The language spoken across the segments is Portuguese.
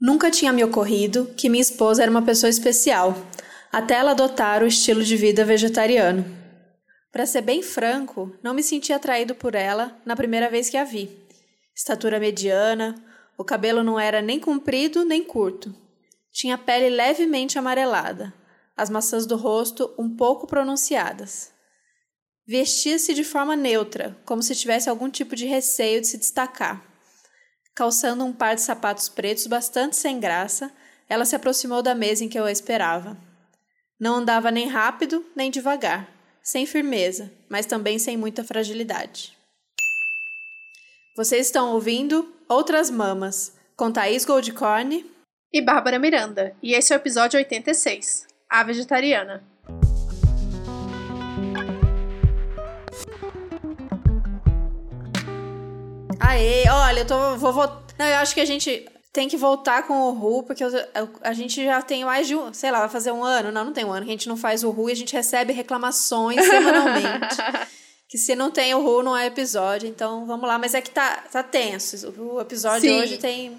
Nunca tinha me ocorrido que minha esposa era uma pessoa especial, até ela adotar o estilo de vida vegetariano. Para ser bem franco, não me senti atraído por ela na primeira vez que a vi. Estatura mediana, o cabelo não era nem comprido nem curto. Tinha pele levemente amarelada, as maçãs do rosto um pouco pronunciadas. Vestia-se de forma neutra, como se tivesse algum tipo de receio de se destacar. Calçando um par de sapatos pretos bastante sem graça, ela se aproximou da mesa em que eu a esperava. Não andava nem rápido nem devagar, sem firmeza, mas também sem muita fragilidade. Vocês estão ouvindo Outras Mamas, com Thaís Goldcorn e Bárbara Miranda, e esse é o episódio 86, A Vegetariana. Aê, olha, eu tô. Vou, vou, não, eu acho que a gente tem que voltar com o Ru, porque eu, a gente já tem mais de um, sei lá, vai fazer um ano. Não, não tem um ano que a gente não faz o Ru e a gente recebe reclamações semanalmente. que se não tem o Ru, não é episódio. Então vamos lá, mas é que tá, tá tenso. O episódio Sim. hoje tem,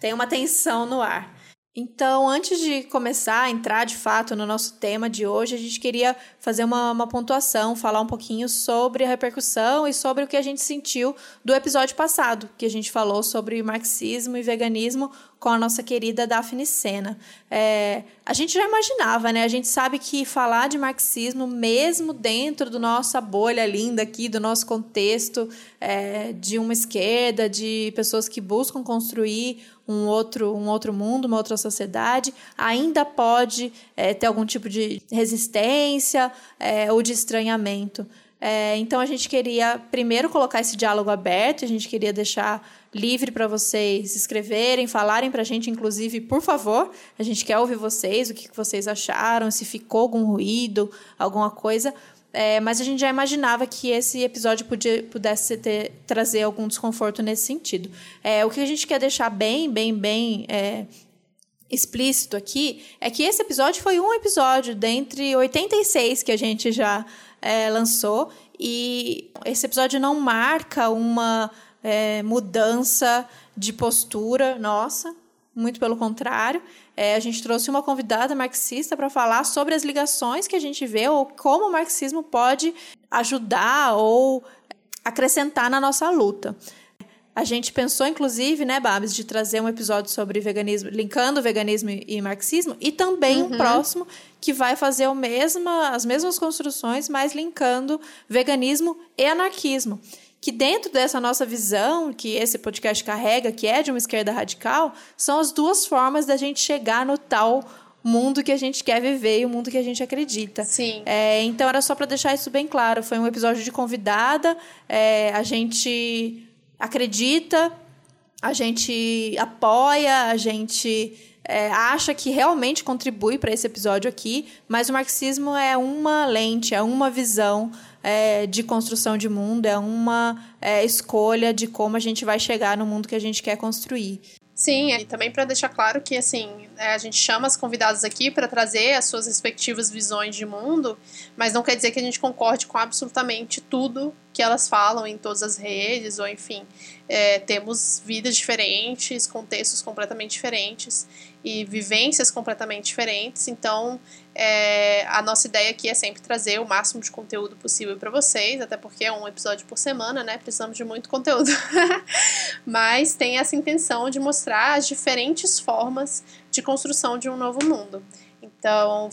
tem uma tensão no ar. Então, antes de começar a entrar de fato no nosso tema de hoje, a gente queria fazer uma, uma, pontuação, falar um pouquinho sobre a repercussão e sobre o que a gente sentiu do episódio passado, que a gente falou sobre marxismo e veganismo com a nossa querida Daphne Sena. É, a gente já imaginava, né? A gente sabe que falar de marxismo, mesmo dentro da nossa bolha linda aqui, do nosso contexto é, de uma esquerda, de pessoas que buscam construir um outro, um outro mundo, uma outra sociedade, ainda pode é, ter algum tipo de resistência é, ou de estranhamento. É, então a gente queria primeiro colocar esse diálogo aberto, a gente queria deixar livre para vocês escreverem, falarem para a gente, inclusive, por favor, a gente quer ouvir vocês, o que vocês acharam, se ficou algum ruído, alguma coisa. É, mas a gente já imaginava que esse episódio podia, pudesse ter, trazer algum desconforto nesse sentido. É, o que a gente quer deixar bem, bem, bem é, explícito aqui é que esse episódio foi um episódio dentre 86 que a gente já é, lançou. E esse episódio não marca uma é, mudança de postura nossa, muito pelo contrário. É, a gente trouxe uma convidada marxista para falar sobre as ligações que a gente vê ou como o marxismo pode ajudar ou acrescentar na nossa luta. A gente pensou, inclusive, né, Babs, de trazer um episódio sobre veganismo, linkando veganismo e marxismo, e também uhum. um próximo que vai fazer o mesma, as mesmas construções, mas linkando veganismo e anarquismo que dentro dessa nossa visão que esse podcast carrega, que é de uma esquerda radical, são as duas formas da gente chegar no tal mundo que a gente quer viver e o mundo que a gente acredita. Sim. É, então era só para deixar isso bem claro. Foi um episódio de convidada. É, a gente acredita, a gente apoia, a gente é, acha que realmente contribui para esse episódio aqui, mas o marxismo é uma lente, é uma visão é, de construção de mundo, é uma é, escolha de como a gente vai chegar no mundo que a gente quer construir. Sim, e também para deixar claro que assim é, a gente chama as convidadas aqui para trazer as suas respectivas visões de mundo, mas não quer dizer que a gente concorde com absolutamente tudo que elas falam em todas as redes, ou enfim, é, temos vidas diferentes, contextos completamente diferentes e vivências completamente diferentes, então é, a nossa ideia aqui é sempre trazer o máximo de conteúdo possível para vocês, até porque é um episódio por semana, né? Precisamos de muito conteúdo. Mas tem essa intenção de mostrar as diferentes formas de construção de um novo mundo. Então,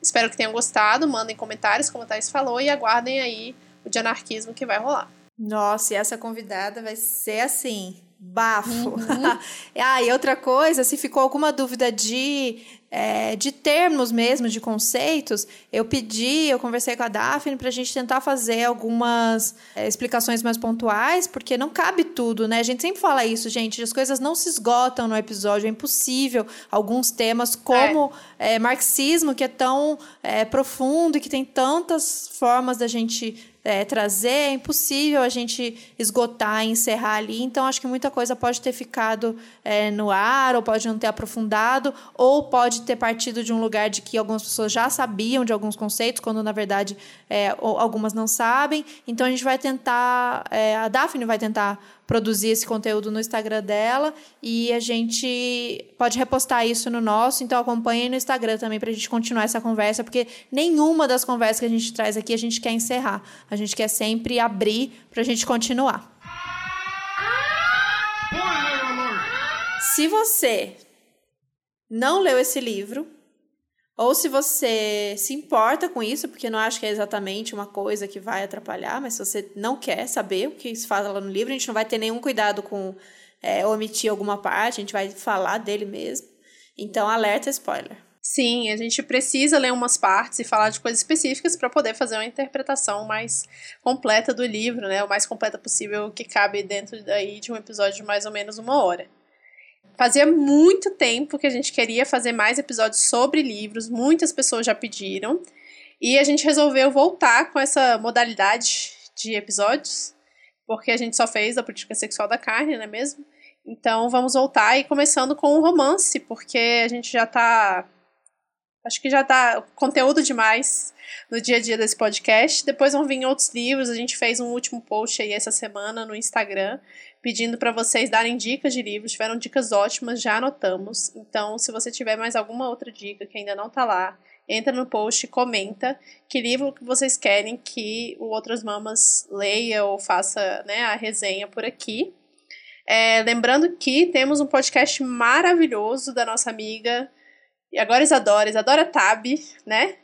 espero que tenham gostado. Mandem comentários, como a Thais falou, e aguardem aí o de anarquismo que vai rolar. Nossa, e essa convidada vai ser assim, bafo. Uhum. ah, e outra coisa, se ficou alguma dúvida de é, de termos mesmo, de conceitos, eu pedi, eu conversei com a Daphne para a gente tentar fazer algumas é, explicações mais pontuais, porque não cabe tudo, né? A gente sempre fala isso, gente, as coisas não se esgotam no episódio, é impossível. Alguns temas, como é. é marxismo, que é tão é, profundo e que tem tantas formas da gente é, trazer, é impossível a gente esgotar e encerrar ali. Então, acho que muita coisa pode ter ficado é, no ar, ou pode não ter aprofundado, ou pode ter partido de um lugar de que algumas pessoas já sabiam de alguns conceitos, quando na verdade é, algumas não sabem. Então, a gente vai tentar, é, a Daphne vai tentar produzir esse conteúdo no Instagram dela. E a gente pode repostar isso no nosso, então acompanhem no Instagram também para a gente continuar essa conversa, porque nenhuma das conversas que a gente traz aqui a gente quer encerrar, a gente quer sempre abrir para a gente continuar. Se você não leu esse livro, ou se você se importa com isso, porque não acho que é exatamente uma coisa que vai atrapalhar, mas se você não quer saber o que se fala lá no livro, a gente não vai ter nenhum cuidado com é, omitir alguma parte, a gente vai falar dele mesmo. Então, alerta spoiler. Sim, a gente precisa ler umas partes e falar de coisas específicas para poder fazer uma interpretação mais completa do livro, né? O mais completa possível que cabe dentro daí de um episódio de mais ou menos uma hora. Fazia muito tempo que a gente queria fazer mais episódios sobre livros, muitas pessoas já pediram. E a gente resolveu voltar com essa modalidade de episódios, porque a gente só fez a política sexual da carne, não é mesmo? Então vamos voltar e começando com um romance, porque a gente já tá. Acho que já tá conteúdo demais no dia a dia desse podcast. Depois vão vir outros livros. A gente fez um último post aí essa semana no Instagram pedindo para vocês darem dicas de livros. Tiveram dicas ótimas, já anotamos. Então, se você tiver mais alguma outra dica que ainda não tá lá, entra no post, comenta que livro que vocês querem que o Outras Mamas leia ou faça né, a resenha por aqui. É, lembrando que temos um podcast maravilhoso da nossa amiga, e agora Isadora, Isadora Tab, né?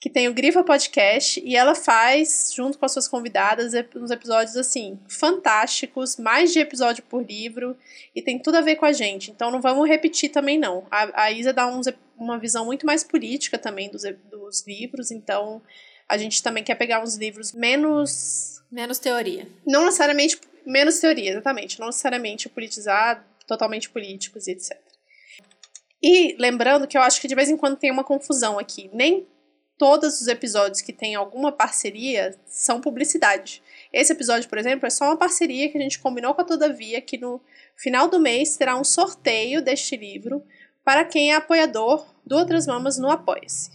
Que tem o Grifa Podcast e ela faz, junto com as suas convidadas, uns episódios assim, fantásticos, mais de episódio por livro, e tem tudo a ver com a gente. Então não vamos repetir também, não. A, a Isa dá uns, uma visão muito mais política também dos, dos livros, então a gente também quer pegar uns livros menos. Menos teoria. Não necessariamente. Menos teoria, exatamente. Não necessariamente politizado, totalmente políticos e etc. E lembrando que eu acho que de vez em quando tem uma confusão aqui. Nem todos os episódios que tem alguma parceria são publicidade. Esse episódio, por exemplo, é só uma parceria que a gente combinou com a Todavia, que no final do mês terá um sorteio deste livro para quem é apoiador do Outras Mamas no Apoia-se.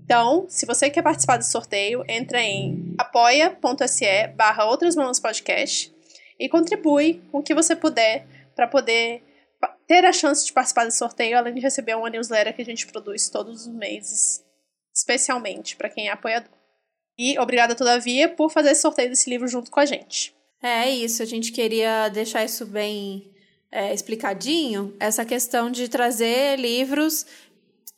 Então, se você quer participar desse sorteio, entra em apoia.se barra Outras Mamas Podcast e contribui com o que você puder para poder ter a chance de participar desse sorteio, além de receber uma newsletter que a gente produz todos os meses especialmente para quem é apoiador. E obrigada, todavia, por fazer esse sorteio desse livro junto com a gente. É isso, a gente queria deixar isso bem é, explicadinho, essa questão de trazer livros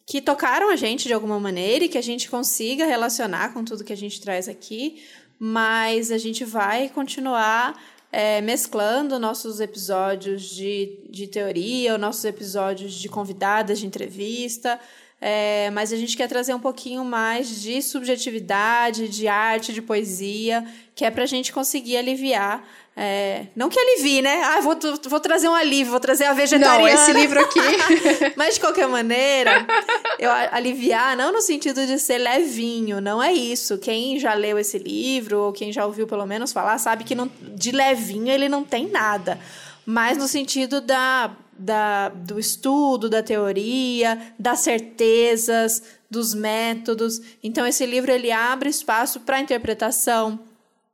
que tocaram a gente de alguma maneira e que a gente consiga relacionar com tudo que a gente traz aqui, mas a gente vai continuar é, mesclando nossos episódios de, de teoria, nossos episódios de convidadas de entrevista, é, mas a gente quer trazer um pouquinho mais de subjetividade, de arte, de poesia, que é para a gente conseguir aliviar. É, não que alivie, né? Ah, vou, vou trazer um alívio, vou trazer a vegetariana. Não, esse livro aqui. mas de qualquer maneira, eu aliviar não no sentido de ser levinho, não é isso. Quem já leu esse livro, ou quem já ouviu pelo menos falar, sabe que não, de levinho ele não tem nada. Mas no sentido da da, do estudo, da teoria, das certezas, dos métodos. Então, esse livro ele abre espaço para interpretação.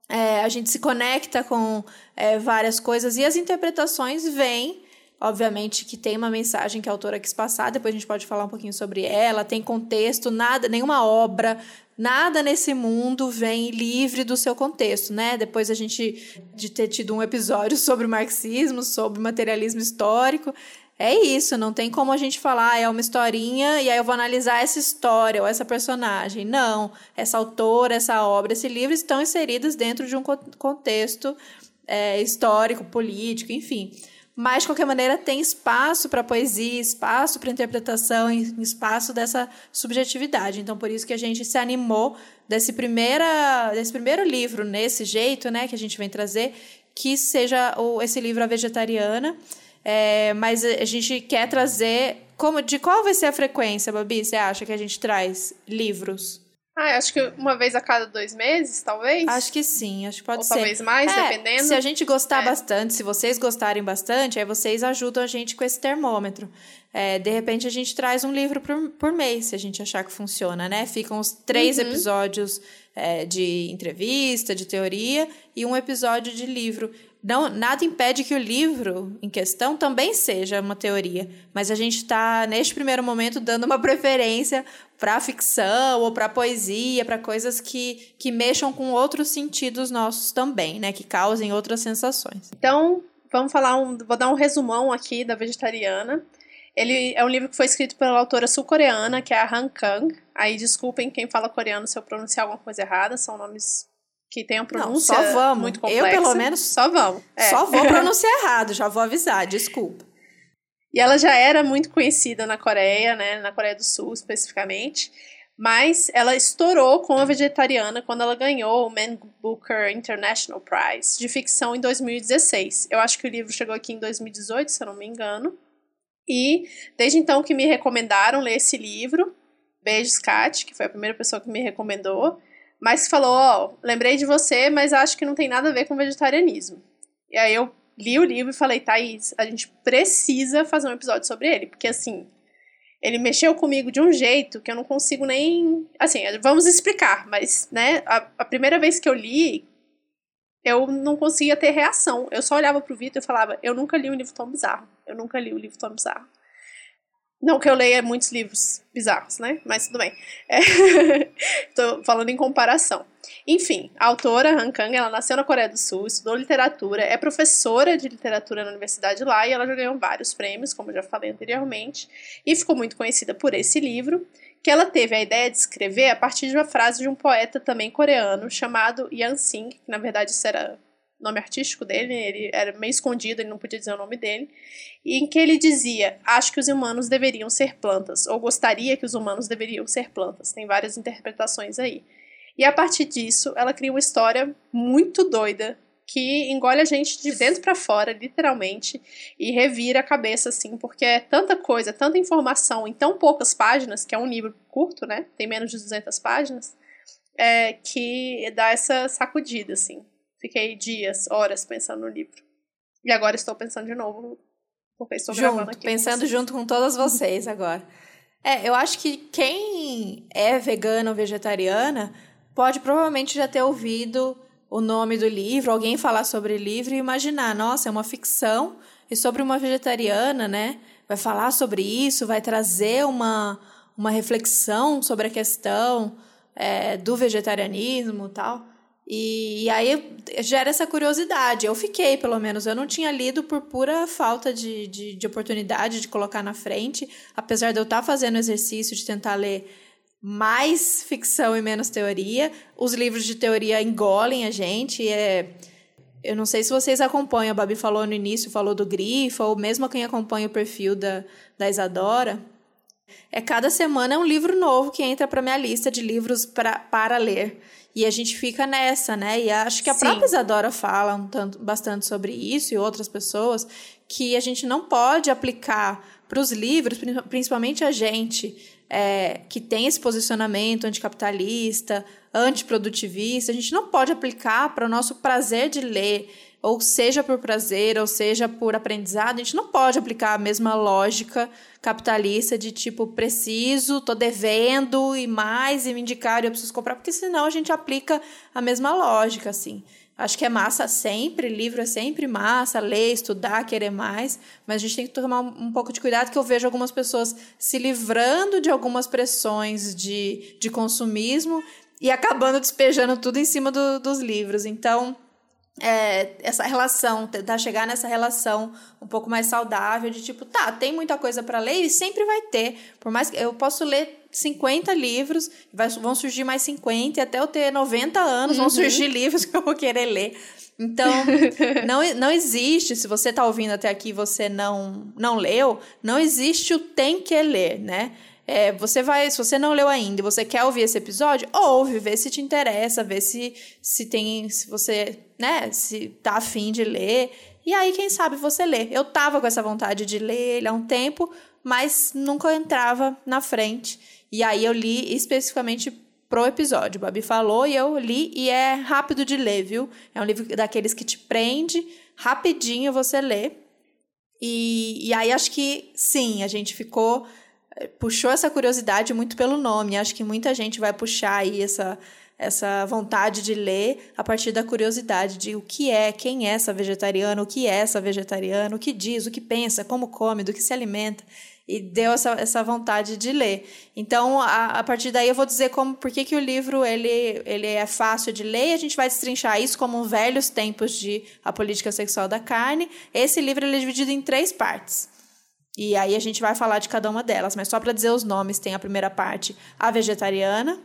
É, a gente se conecta com é, várias coisas e as interpretações vêm Obviamente que tem uma mensagem que a autora quis passar, depois a gente pode falar um pouquinho sobre ela, tem contexto, nada, nenhuma obra, nada nesse mundo vem livre do seu contexto, né? Depois a gente de ter tido um episódio sobre o marxismo, sobre o materialismo histórico, é isso, não tem como a gente falar, ah, é uma historinha e aí eu vou analisar essa história ou essa personagem. Não, essa autora, essa obra, esse livro estão inseridos dentro de um contexto é, histórico, político, enfim. Mas, de qualquer maneira, tem espaço para poesia, espaço para interpretação, espaço dessa subjetividade. Então, por isso que a gente se animou desse, primeira, desse primeiro livro, nesse jeito, né, que a gente vem trazer, que seja o, esse livro A Vegetariana. É, mas a gente quer trazer. Como, de qual vai ser a frequência, Babi? Você acha que a gente traz livros? Ah, acho que uma vez a cada dois meses, talvez? Acho que sim, acho que pode Ou ser. talvez mais, é, dependendo. Se a gente gostar é. bastante, se vocês gostarem bastante, aí vocês ajudam a gente com esse termômetro. é, de repente a gente traz um livro por, por mês, se a gente achar que funciona, né? Ficam os três uhum. episódios é, de entrevista, de teoria, e um episódio de livro. Não, nada impede que o livro em questão também seja uma teoria, mas a gente está, neste primeiro momento, dando uma preferência para ficção ou para poesia, para coisas que, que mexam com outros sentidos nossos também, né? Que causem outras sensações. Então, vamos falar um. Vou dar um resumão aqui da vegetariana. Ele é um livro que foi escrito pela autora sul-coreana, que é a Han Kang. Aí desculpem quem fala coreano se eu pronunciar alguma coisa errada, são nomes que tenham pronúncia Não, só vamos. muito complexa. Eu, pelo menos, só vamos. É. Só vou pronunciar errado, já vou avisar, desculpa. E ela já era muito conhecida na Coreia, né, na Coreia do Sul especificamente, mas ela estourou com a vegetariana quando ela ganhou o Man Booker International Prize de ficção em 2016. Eu acho que o livro chegou aqui em 2018, se eu não me engano. E desde então que me recomendaram ler esse livro, Beijos Kat, que foi a primeira pessoa que me recomendou, mas falou, ó, oh, lembrei de você, mas acho que não tem nada a ver com vegetarianismo. E aí eu li o livro e falei, Thaís, a gente precisa fazer um episódio sobre ele, porque assim, ele mexeu comigo de um jeito que eu não consigo nem. Assim, vamos explicar, mas, né, a, a primeira vez que eu li, eu não conseguia ter reação. Eu só olhava pro Vitor e falava, eu nunca li um livro tão bizarro. Eu nunca li um livro tão bizarro. Não que eu leia muitos livros bizarros, né? Mas tudo bem. É... Falando em comparação. Enfim, a autora Han Kang, ela nasceu na Coreia do Sul, estudou literatura, é professora de literatura na universidade lá e ela já ganhou vários prêmios, como eu já falei anteriormente, e ficou muito conhecida por esse livro, que ela teve a ideia de escrever a partir de uma frase de um poeta também coreano chamado Yan Sing, que na verdade era nome artístico dele, ele era meio escondido, ele não podia dizer o nome dele, em que ele dizia: Acho que os humanos deveriam ser plantas, ou gostaria que os humanos deveriam ser plantas. Tem várias interpretações aí. E a partir disso, ela cria uma história muito doida que engole a gente de dentro para fora, literalmente, e revira a cabeça, assim, porque é tanta coisa, tanta informação em tão poucas páginas, que é um livro curto, né? Tem menos de 200 páginas, é, que dá essa sacudida, assim. Fiquei dias, horas pensando no livro. E agora estou pensando de novo, porque estou junto, gravando aqui. Pensando junto com todas vocês agora. É, eu acho que quem é vegana ou vegetariana pode provavelmente já ter ouvido o nome do livro, alguém falar sobre o livro e imaginar, nossa, é uma ficção e sobre uma vegetariana, né? Vai falar sobre isso, vai trazer uma, uma reflexão sobre a questão é, do vegetarianismo e tal. E, e, aí gera essa curiosidade. Eu fiquei, pelo menos. Eu não tinha lido por pura falta de, de, de oportunidade de colocar na frente. Apesar de eu estar tá fazendo o exercício de tentar ler mais ficção e menos teoria. Os livros de teoria engolem a gente. É... Eu não sei se vocês acompanham, a Babi falou no início, falou do Grifo, ou mesmo quem acompanha o perfil da, da Isadora. É cada semana é um livro novo que entra para minha lista de livros pra, para ler. E a gente fica nessa, né? E acho que a Sim. própria Isadora fala um tanto, bastante sobre isso e outras pessoas, que a gente não pode aplicar para os livros, principalmente a gente é, que tem esse posicionamento anticapitalista, antiprodutivista, a gente não pode aplicar para o nosso prazer de ler, ou seja por prazer, ou seja por aprendizado, a gente não pode aplicar a mesma lógica capitalista de tipo, preciso, tô devendo e mais, e me indicar, eu preciso comprar, porque senão a gente aplica a mesma lógica, assim. Acho que é massa sempre, livro é sempre massa, ler, estudar, querer mais, mas a gente tem que tomar um pouco de cuidado, que eu vejo algumas pessoas se livrando de algumas pressões de, de consumismo e acabando despejando tudo em cima do, dos livros. Então, é, essa relação, tentar chegar nessa relação um pouco mais saudável, de tipo, tá, tem muita coisa para ler e sempre vai ter. Por mais que eu posso ler 50 livros, vai, vão surgir mais 50, e até eu ter 90 anos uhum. vão surgir livros que eu vou querer ler. Então, não, não existe, se você está ouvindo até aqui e você não, não leu, não existe o tem que ler, né? É, você vai, se você não leu ainda e você quer ouvir esse episódio, ouve, vê se te interessa, vê se, se tem, se você, né, se tá afim de ler. E aí, quem sabe você lê. Eu tava com essa vontade de ler ele há um tempo, mas nunca entrava na frente. E aí eu li especificamente pro episódio. Babi falou e eu li e é rápido de ler, viu? É um livro daqueles que te prende, rapidinho você lê. E, e aí acho que sim, a gente ficou. Eh, puxou essa curiosidade muito pelo nome. Acho que muita gente vai puxar aí essa, essa vontade de ler a partir da curiosidade de o que é, quem é essa vegetariana, o que é essa vegetariana, o que diz, o que pensa, como come, do que se alimenta e deu essa, essa vontade de ler. Então, a, a partir daí eu vou dizer como por que, que o livro ele, ele é fácil de ler, a gente vai destrinchar isso como velhos tempos de a política sexual da carne. Esse livro ele é dividido em três partes. E aí a gente vai falar de cada uma delas, mas só para dizer os nomes, tem a primeira parte, a vegetariana,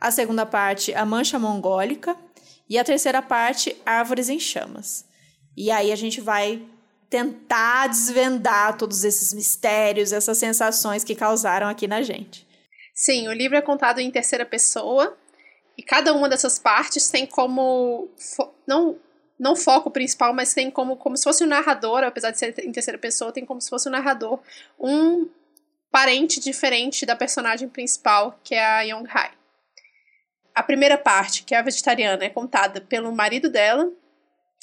a segunda parte, a mancha mongólica, e a terceira parte, árvores em chamas. E aí a gente vai tentar desvendar todos esses mistérios, essas sensações que causaram aqui na gente. Sim, o livro é contado em terceira pessoa e cada uma dessas partes tem como não não foco principal, mas tem como como se fosse um narrador, apesar de ser em terceira pessoa, tem como se fosse um narrador, um parente diferente da personagem principal, que é a Young Hai. A primeira parte, que é a vegetariana, é contada pelo marido dela,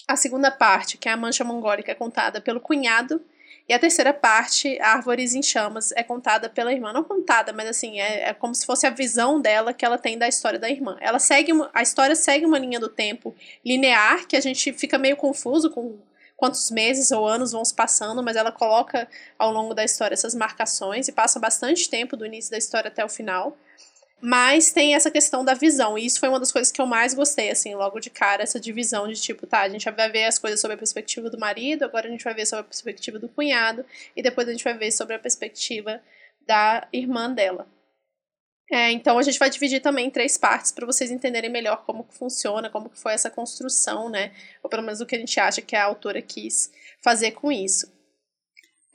a segunda parte, que é a mancha mongólica, é contada pelo cunhado. E a terceira parte, Árvores em Chamas, é contada pela irmã. Não contada, mas assim, é, é, como se fosse a visão dela que ela tem da história da irmã. Ela segue, a história segue uma linha do tempo linear, que a gente fica meio confuso com quantos meses ou anos vão se passando, mas ela coloca ao longo da história essas marcações e passa bastante tempo do início da história até o final. Mas tem essa questão da visão, e isso foi uma das coisas que eu mais gostei, assim, logo de cara, essa divisão de tipo, tá, a gente vai ver as coisas sobre a perspectiva do marido, agora a gente vai ver sobre a perspectiva do cunhado, e depois a gente vai ver sobre a perspectiva da irmã dela. É, então a gente vai dividir também em três partes para vocês entenderem melhor como que funciona, como que foi essa construção, né? Ou pelo menos o que a gente acha que a autora quis fazer com isso.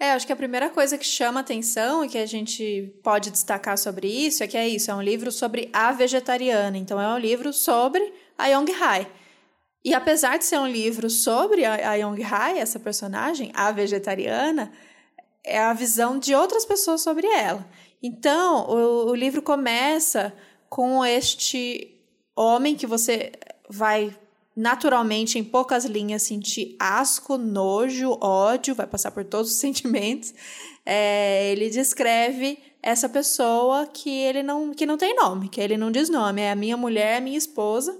É, acho que a primeira coisa que chama atenção e que a gente pode destacar sobre isso é que é isso, é um livro sobre a vegetariana. Então é um livro sobre a Yong Hai. E apesar de ser um livro sobre a Yong Hai, essa personagem, a vegetariana, é a visão de outras pessoas sobre ela. Então, o, o livro começa com este homem que você vai naturalmente, em poucas linhas, sentir asco, nojo, ódio, vai passar por todos os sentimentos. É, ele descreve essa pessoa que ele não, que não tem nome, que ele não diz nome, é a minha mulher, a minha esposa.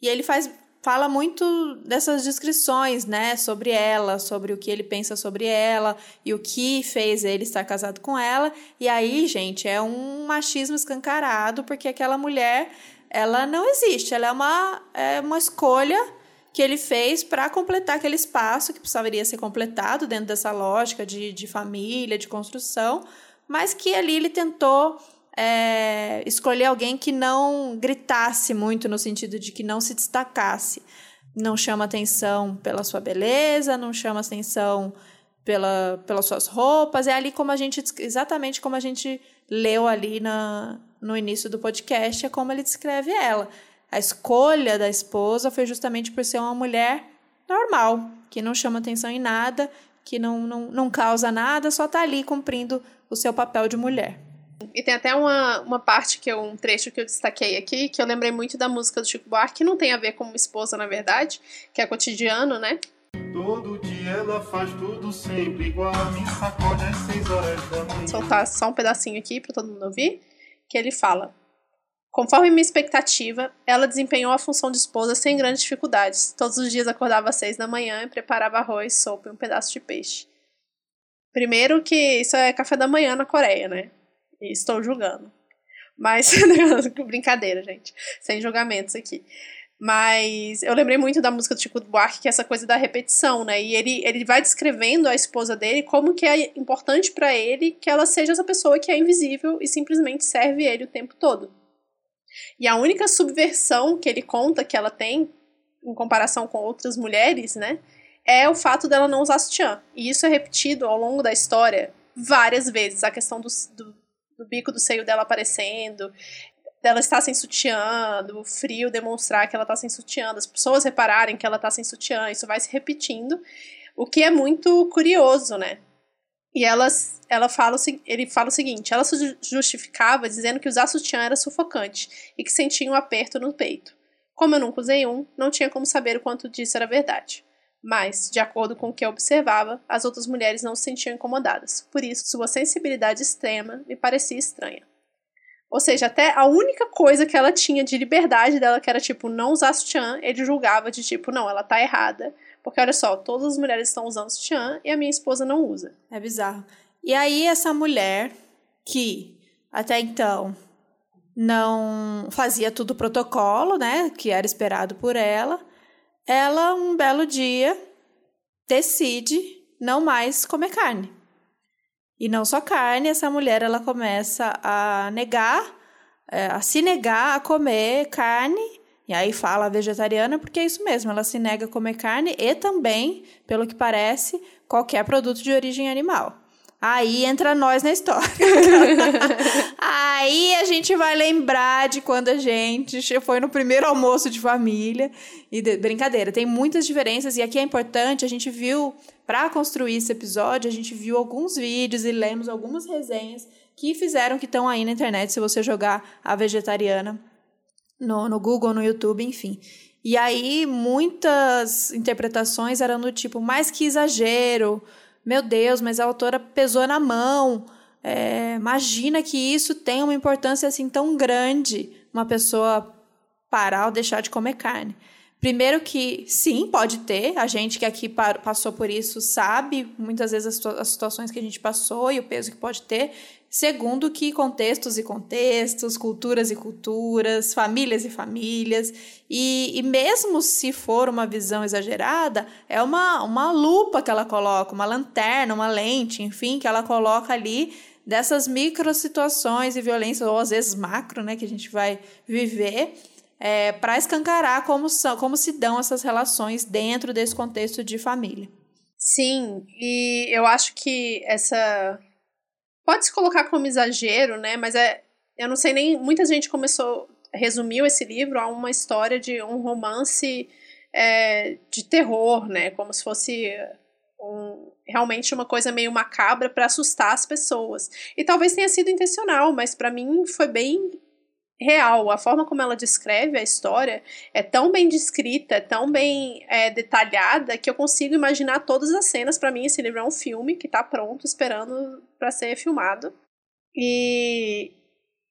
E ele faz fala muito dessas descrições, né, sobre ela, sobre o que ele pensa sobre ela e o que fez ele estar casado com ela. E aí, gente, é um machismo escancarado, porque aquela mulher ela não existe. Ela é uma, é uma escolha que ele fez para completar aquele espaço que precisaria ser completado dentro dessa lógica de, de família, de construção, mas que ali ele tentou é, escolher alguém que não gritasse muito no sentido de que não se destacasse. Não chama atenção pela sua beleza, não chama atenção pela, pelas suas roupas. É ali como a gente, exatamente como a gente leu ali na, no início do podcast, é como ele descreve ela. A escolha da esposa foi justamente por ser uma mulher normal, que não chama atenção em nada, que não, não, não causa nada, só está ali cumprindo o seu papel de mulher. E tem até uma, uma parte que eu, um trecho que eu destaquei aqui, que eu lembrei muito da música do Chico Buarque, que não tem a ver com esposa, na verdade, que é cotidiano, né? Todo dia ela faz tudo sempre igual, me sacode às seis horas da manhã. Vou soltar só um pedacinho aqui para todo mundo ouvir que ele fala: Conforme minha expectativa, ela desempenhou a função de esposa sem grandes dificuldades. Todos os dias acordava às seis da manhã e preparava arroz, sopa e um pedaço de peixe. Primeiro que isso é café da manhã na Coreia, né? E estou julgando. Mas, brincadeira, gente. Sem julgamentos aqui. Mas eu lembrei muito da música do Chico Buarque, que é essa coisa da repetição, né? E ele, ele vai descrevendo a esposa dele como que é importante para ele que ela seja essa pessoa que é invisível e simplesmente serve ele o tempo todo. E a única subversão que ele conta que ela tem, em comparação com outras mulheres, né? É o fato dela não usar sutiã. E isso é repetido ao longo da história várias vezes. A questão do, do, do bico do seio dela aparecendo, dela estar sem sutiã, do frio demonstrar que ela está sem sutiã, das pessoas repararem que ela está sem sutiã, isso vai se repetindo, o que é muito curioso, né? E ela, ela fala, ele fala o seguinte: ela se justificava dizendo que usar sutiã era sufocante e que sentia um aperto no peito. Como eu nunca usei um, não tinha como saber o quanto disso era verdade. Mas, de acordo com o que eu observava, as outras mulheres não se sentiam incomodadas. Por isso, sua sensibilidade extrema me parecia estranha. Ou seja, até a única coisa que ela tinha de liberdade dela, que era tipo não usar sutiã, ele julgava de tipo, não, ela tá errada. Porque olha só, todas as mulheres estão usando sutiã e a minha esposa não usa. É bizarro. E aí, essa mulher que até então não fazia tudo protocolo, né, que era esperado por ela, ela um belo dia decide não mais comer carne. E não só carne, essa mulher ela começa a negar, é, a se negar a comer carne, e aí fala vegetariana porque é isso mesmo, ela se nega a comer carne e também, pelo que parece, qualquer produto de origem animal. Aí entra nós na história. Aí a gente vai lembrar de quando a gente foi no primeiro almoço de família. E de, brincadeira, tem muitas diferenças e aqui é importante, a gente viu para construir esse episódio, a gente viu alguns vídeos e lemos algumas resenhas que fizeram que estão aí na internet se você jogar a vegetariana no, no Google, no YouTube, enfim. E aí muitas interpretações eram do tipo, mais que exagero, meu Deus, mas a autora pesou na mão. É, imagina que isso tem uma importância assim tão grande, uma pessoa parar ou deixar de comer carne. Primeiro que sim, pode ter. A gente que aqui passou por isso sabe muitas vezes as, situações que a gente passou e o peso que pode ter. Segundo que contextos e contextos, culturas e culturas, famílias e famílias. E, e mesmo se for uma visão exagerada, é uma, uma lupa que ela coloca, uma lanterna, uma lente, enfim, que ela coloca ali dessas micro situações e violências, ou às vezes macro, né, que a gente vai viver é, para escancarar como, são, como se dão essas relações dentro desse contexto de família. Sim, e eu acho que essa. Pode se colocar como exagero, né? Mas é. Eu não sei nem. Muita gente começou. Resumiu esse livro a uma história de um romance é, de terror, né? Como se fosse um, realmente uma coisa meio macabra para assustar as pessoas. E talvez tenha sido intencional, mas para mim foi bem real. A forma como ela descreve a história é tão bem descrita, é tão bem é, detalhada, que eu consigo imaginar todas as cenas. Para mim, esse livro é um filme que está pronto, esperando para ser filmado. E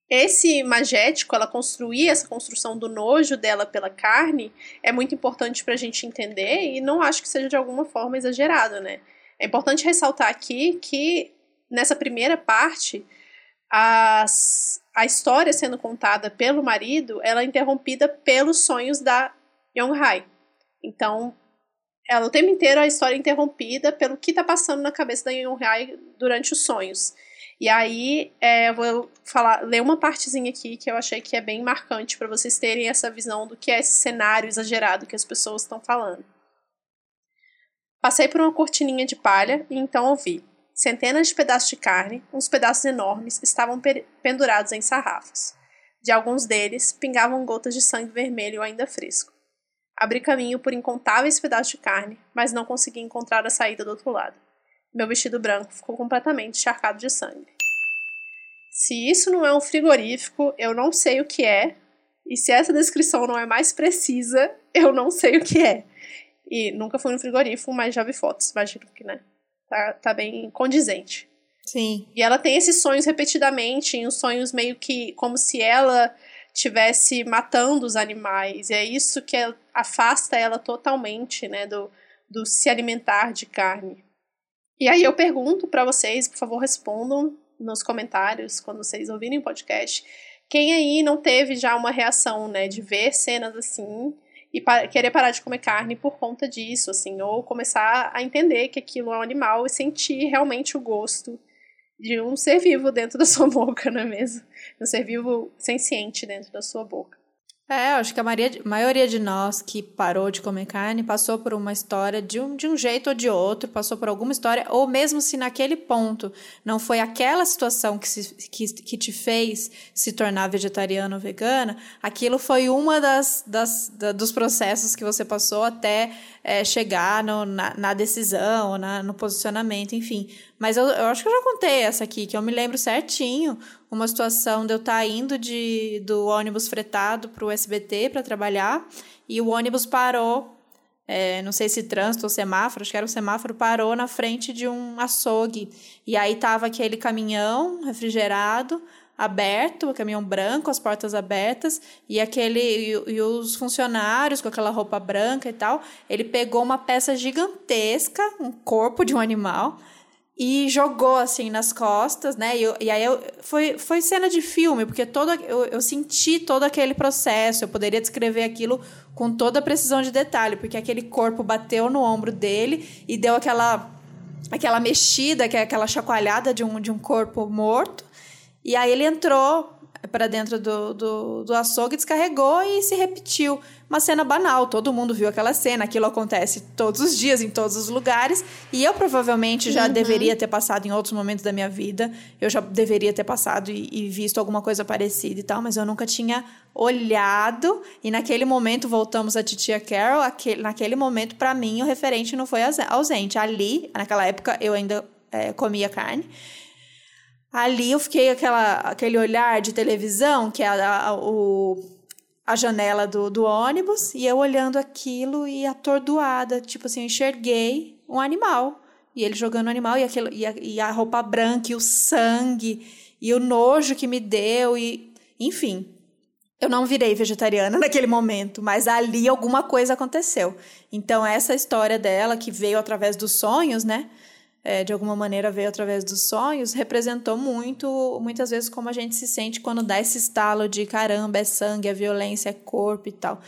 esse magético, ela construir essa construção do nojo dela pela carne, é muito importante para a gente entender e não acho que seja de alguma forma exagerado, né? É importante ressaltar aqui que nessa primeira parte as, a história sendo contada pelo marido, ela é interrompida pelos sonhos da Yonghai. Então, ela o tempo inteiro a história é interrompida pelo que está passando na cabeça da Yonghai durante os sonhos. E aí, é, eu vou falar, ler uma partezinha aqui que eu achei que é bem marcante para vocês terem essa visão do que é esse cenário exagerado que as pessoas estão falando. Passei por uma cortininha de palha e então ouvi. Centenas de pedaços de carne, uns pedaços enormes, estavam pendurados em sarrafos. De alguns deles, pingavam gotas de sangue vermelho ainda fresco. Abri caminho por incontáveis pedaços de carne, mas não consegui encontrar a saída do outro lado. Meu vestido branco ficou completamente encharcado de sangue. Se isso não é um frigorífico, eu não sei o que é. E se essa descrição não é mais precisa, eu não sei o que é. E nunca fui no frigorífico, mas já vi fotos, imagino que, né? Tá, tá bem condizente. Sim. E ela tem esses sonhos repetidamente, em uns sonhos meio que como se ela tivesse matando os animais. E é isso que afasta ela totalmente, né, do, do se alimentar de carne. E aí eu pergunto para vocês, por favor, respondam nos comentários quando vocês ouvirem o podcast, quem aí não teve já uma reação, né, de ver cenas assim e pa querer parar de comer carne por conta disso, assim, ou começar a entender que aquilo é um animal e sentir realmente o gosto de um ser vivo dentro da sua boca, não é mesmo? Um ser vivo senciente dentro da sua boca. É, acho que a maioria de nós que parou de comer carne passou por uma história de um, de um jeito ou de outro, passou por alguma história, ou mesmo se naquele ponto não foi aquela situação que, se, que, que te fez se tornar vegetariano ou vegana, aquilo foi uma das, das da, dos processos que você passou até é, chegar no, na, na, decisão, na, no posicionamento, enfim. Mas eu, eu acho que eu já contei essa aqui, que eu me lembro certinho uma situação de eu estar tá indo de, do ônibus fretado para o SBT para trabalhar e o ônibus parou é, não sei se trânsito ou semáforo, acho que era um semáforo, parou na frente de um açougue. E aí tava aquele caminhão refrigerado, aberto, o caminhão branco, as portas abertas, e aquele e, e, os funcionários com aquela roupa branca e tal. Ele pegou uma peça gigantesca, um corpo de um animal, e jogou assim nas costas, né? E, eu, e aí eu, foi, foi cena de filme, porque todo, eu, eu senti todo aquele processo, eu poderia descrever aquilo com toda a precisão de detalhe, porque aquele corpo bateu no ombro dele e deu aquela aquela mexida, que é aquela chacoalhada de um, de um corpo morto. E aí ele entrou para dentro do, do, do açougue, descarregou e se repetiu uma cena banal, todo mundo viu aquela cena, aquilo acontece todos os dias, em todos os lugares, e eu provavelmente já uhum. deveria ter passado em outros momentos da minha vida, eu já deveria ter passado e, e visto alguma coisa parecida e tal, mas eu nunca tinha olhado, e naquele momento, voltamos a Titia Carol, aquele, naquele momento, para mim, o referente não foi ausente. Ali, naquela época, eu ainda é, comia carne, Ali eu fiquei aquela, aquele olhar de televisão, que é a, a, o a janela do, do ônibus e eu olhando aquilo e atordoada, tipo assim, eu enxerguei um animal. E ele jogando o animal e, aquilo, e, a, e a roupa branca e o sangue e o nojo que me deu e enfim. Eu não virei vegetariana naquele momento, mas ali alguma coisa aconteceu. Então essa história dela que veio através dos sonhos, né? É, de alguma maneira veio através dos sonhos, representou muito, muitas vezes, como a gente se sente quando dá esse estalo de caramba, é sangue, é violência, é corpo e tal.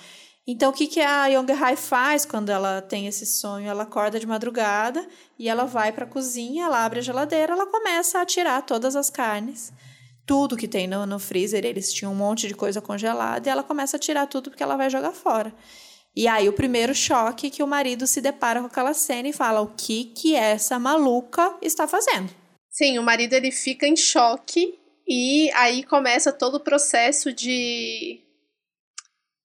Então, o que, que a Young Hai faz quando ela tem esse sonho? Ela acorda de madrugada e ela vai para a cozinha, ela abre a geladeira, ela começa a tirar todas as carnes, tudo que tem no, no freezer. Eles tinham um monte de coisa congelada e ela começa a tirar tudo porque ela vai jogar fora. E aí o primeiro choque que o marido se depara com aquela cena e fala: "O que que essa maluca está fazendo?" Sim, o marido ele fica em choque e aí começa todo o processo de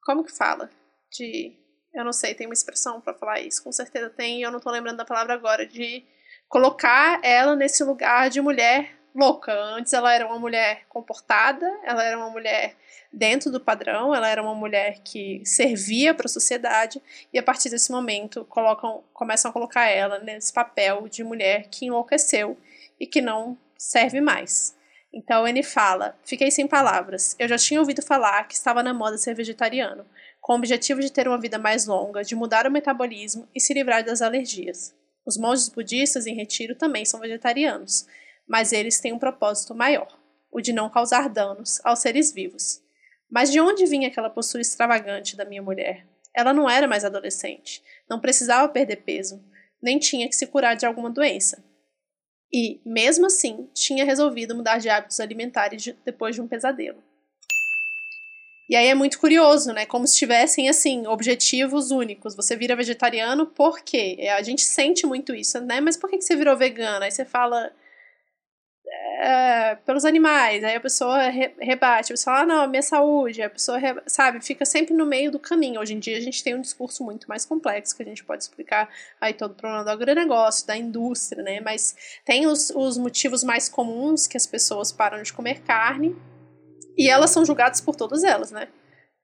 como que fala? De eu não sei, tem uma expressão para falar isso, com certeza tem, eu não tô lembrando da palavra agora, de colocar ela nesse lugar de mulher louca. Antes ela era uma mulher comportada, ela era uma mulher dentro do padrão, ela era uma mulher que servia para a sociedade e a partir desse momento colocam, começam a colocar ela nesse papel de mulher que enlouqueceu e que não serve mais. Então ele fala: Fiquei sem palavras. Eu já tinha ouvido falar que estava na moda ser vegetariano, com o objetivo de ter uma vida mais longa, de mudar o metabolismo e se livrar das alergias. Os monges budistas em retiro também são vegetarianos, mas eles têm um propósito maior, o de não causar danos aos seres vivos. Mas de onde vinha aquela postura extravagante da minha mulher? Ela não era mais adolescente, não precisava perder peso, nem tinha que se curar de alguma doença. E, mesmo assim, tinha resolvido mudar de hábitos alimentares depois de um pesadelo. E aí é muito curioso, né? Como se tivessem, assim, objetivos únicos. Você vira vegetariano por quê? A gente sente muito isso, né? Mas por que você virou vegana? Aí você fala, é, pelos animais, aí a pessoa re, rebate, a pessoa fala, ah, não, minha saúde, a pessoa, sabe, fica sempre no meio do caminho. Hoje em dia a gente tem um discurso muito mais complexo, que a gente pode explicar aí todo o problema do agronegócio, da indústria, né, mas tem os, os motivos mais comuns que as pessoas param de comer carne, e elas são julgadas por todas elas, né.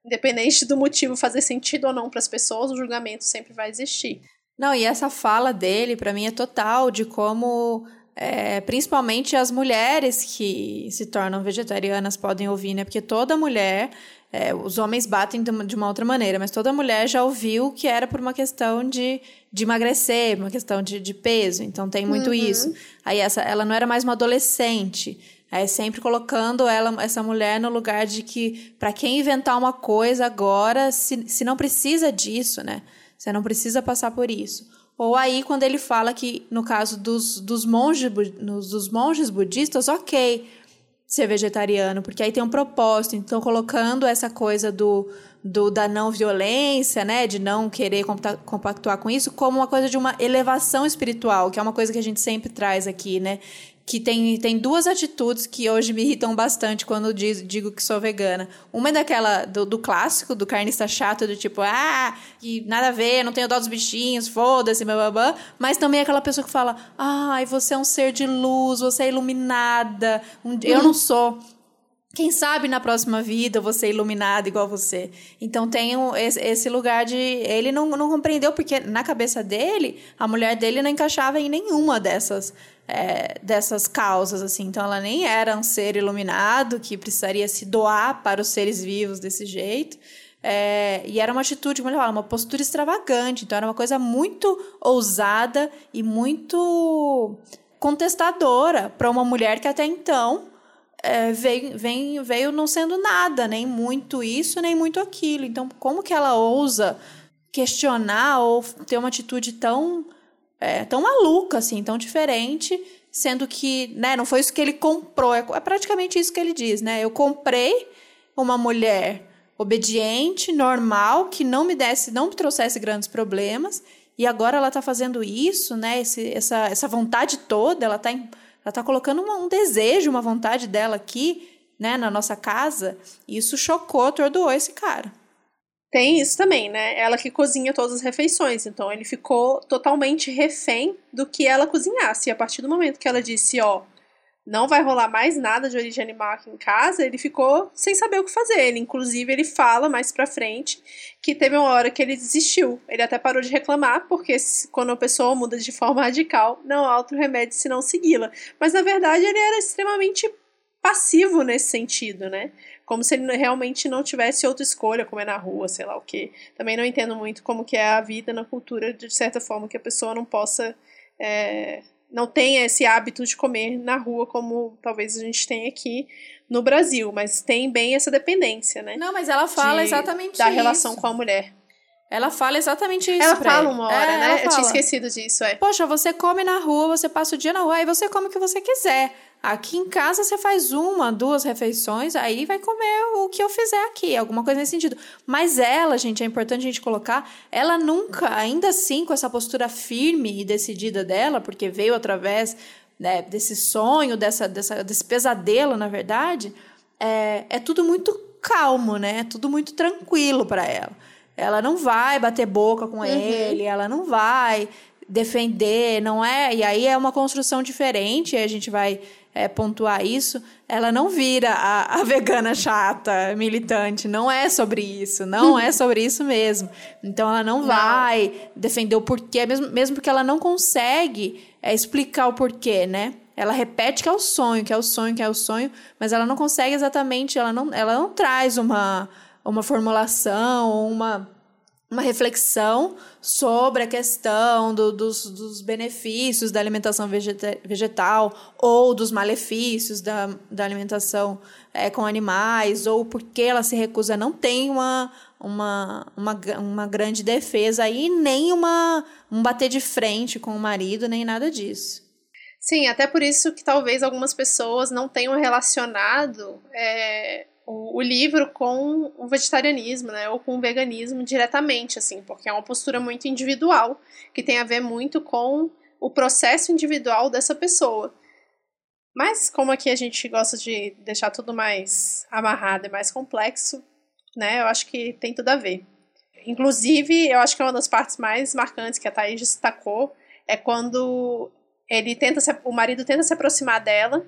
Independente do motivo fazer sentido ou não para as pessoas, o julgamento sempre vai existir. Não, e essa fala dele, para mim, é total de como é, principalmente as mulheres que se tornam vegetarianas podem ouvir, né? Porque toda mulher, é, os homens batem de uma outra maneira, mas toda mulher já ouviu que era por uma questão de, de emagrecer, uma questão de, de peso. Então tem muito uhum. isso. Aí essa, ela não era mais uma adolescente. É sempre colocando ela, essa mulher no lugar de que, para quem inventar uma coisa agora, se, se não precisa disso, né? Você não precisa passar por isso. Ou aí, quando ele fala que, no caso dos, dos, monges, dos monges budistas, ok ser vegetariano, porque aí tem um propósito. Então, colocando essa coisa do, do da não violência, né, de não querer compactuar com isso, como uma coisa de uma elevação espiritual, que é uma coisa que a gente sempre traz aqui, né? Que tem, tem duas atitudes que hoje me irritam bastante quando diz, digo que sou vegana. Uma é daquela do, do, clássico, do carnista chato, do tipo, ah, que nada a ver, não tenho dó dos bichinhos, foda-se, blá, blá, blá. Mas também é aquela pessoa que fala, ai, você é um ser de luz, você é iluminada. Um, eu não sou. Quem sabe na próxima vida ser iluminado igual você. Então tem um, esse lugar de. Ele não, não compreendeu, porque na cabeça dele, a mulher dele não encaixava em nenhuma dessas, é, dessas causas, assim. Então ela nem era um ser iluminado que precisaria se doar para os seres vivos desse jeito. É, e era uma atitude, como ele fala, uma postura extravagante. Então era uma coisa muito ousada e muito contestadora para uma mulher que até então é, veio, veio, veio não sendo nada, nem muito isso, nem muito aquilo. Então, como que ela ousa questionar ou ter uma atitude tão, é, tão maluca, assim, tão diferente, sendo que né, não foi isso que ele comprou. É, é praticamente isso que ele diz, né? Eu comprei uma mulher obediente, normal, que não me desse, não me trouxesse grandes problemas, e agora ela está fazendo isso, né? Esse, essa, essa vontade toda, ela está ela está colocando uma, um desejo, uma vontade dela aqui, né, na nossa casa. E isso chocou, atordoou esse cara. Tem isso também, né? Ela que cozinha todas as refeições. Então ele ficou totalmente refém do que ela cozinhasse. E a partir do momento que ela disse, ó, não vai rolar mais nada de origem animal aqui em casa, ele ficou sem saber o que fazer. Ele, inclusive, ele fala mais pra frente que teve uma hora que ele desistiu. Ele até parou de reclamar, porque quando a pessoa muda de forma radical, não há outro remédio senão segui-la. Mas, na verdade, ele era extremamente passivo nesse sentido, né? Como se ele realmente não tivesse outra escolha, comer na rua, sei lá o quê. Também não entendo muito como que é a vida na cultura, de certa forma, que a pessoa não possa... É, não tenha esse hábito de comer na rua como talvez a gente tenha aqui no Brasil, mas tem bem essa dependência, né? Não, mas ela fala de, exatamente da isso. relação com a mulher. Ela fala exatamente isso. Ela fala uma hora, é, né? Eu tinha esquecido disso, é. Poxa, você come na rua, você passa o dia na rua, aí você come o que você quiser. Aqui em casa você faz uma, duas refeições, aí vai comer o que eu fizer aqui, alguma coisa nesse sentido. Mas ela, gente, é importante a gente colocar, ela nunca, ainda assim, com essa postura firme e decidida dela, porque veio através né, desse sonho, dessa, dessa, desse pesadelo, na verdade, é, é tudo muito calmo, né? É tudo muito tranquilo para ela. Ela não vai bater boca com uhum. ele, ela não vai defender, não é? E aí é uma construção diferente, a gente vai é, pontuar isso, ela não vira a, a, vegana chata, militante. Não é sobre isso. Não é sobre isso mesmo. Então ela não, não. vai defender o porquê, mesmo, mesmo porque ela não consegue é, explicar o porquê, né? Ela repete que é o sonho, que é o sonho, que é o sonho, mas ela não consegue exatamente, ela não, ela não traz uma, uma formulação, uma uma reflexão sobre a questão do, dos, dos, benefícios da alimentação vegeta, vegetal ou dos malefícios da, da alimentação é, com animais, ou porque ela se recusa, não tem uma, uma, uma, uma grande defesa aí, nem uma, um bater de frente com o marido, nem nada disso. Sim, até por isso que talvez algumas pessoas não tenham relacionado é, o, o, livro com o vegetarianismo, né, ou com o veganismo diretamente, assim, porque é uma postura muito individual, que tem a ver muito com o processo individual dessa pessoa. Mas como aqui a gente gosta de deixar tudo mais amarrado e mais complexo, né, eu acho que tem tudo a ver. Inclusive, eu acho que uma das partes mais marcantes que a Thaís destacou é quando ele tenta se, o marido tenta se aproximar dela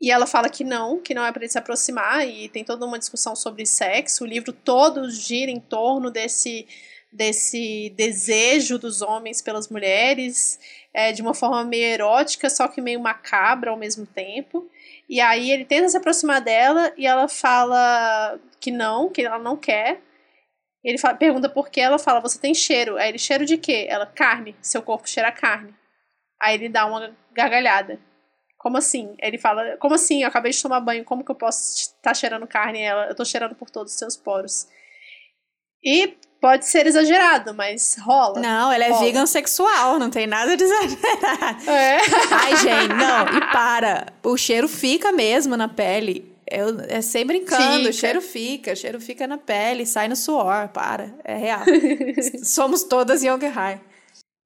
e ela fala que não, que não é para ele se aproximar, e tem toda uma discussão sobre sexo. O livro todo gira em torno desse, desse desejo dos homens pelas mulheres, é, de uma forma meio erótica, só que meio macabra ao mesmo tempo. E aí ele tenta se aproximar dela e ela fala que não, que ela não quer. Ele fala, pergunta por que, ela fala, você tem cheiro. Aí ele, cheiro de quê? Ela, carne, seu corpo cheira carne. Aí ele dá uma gargalhada. Como assim? Ele fala, como assim? Eu acabei de tomar banho, como que eu posso estar tá cheirando carne? Ela, eu tô cheirando por todos os seus poros. E pode ser exagerado, mas rola. Não, ela é rola. vegan sexual, não tem nada de exagerado. É. Ai, gente, não, e para. O cheiro fica mesmo na pele. Eu, é sem brincando, fica. o cheiro fica, o cheiro fica na pele, sai no suor, para. É real. Somos todas yoga high.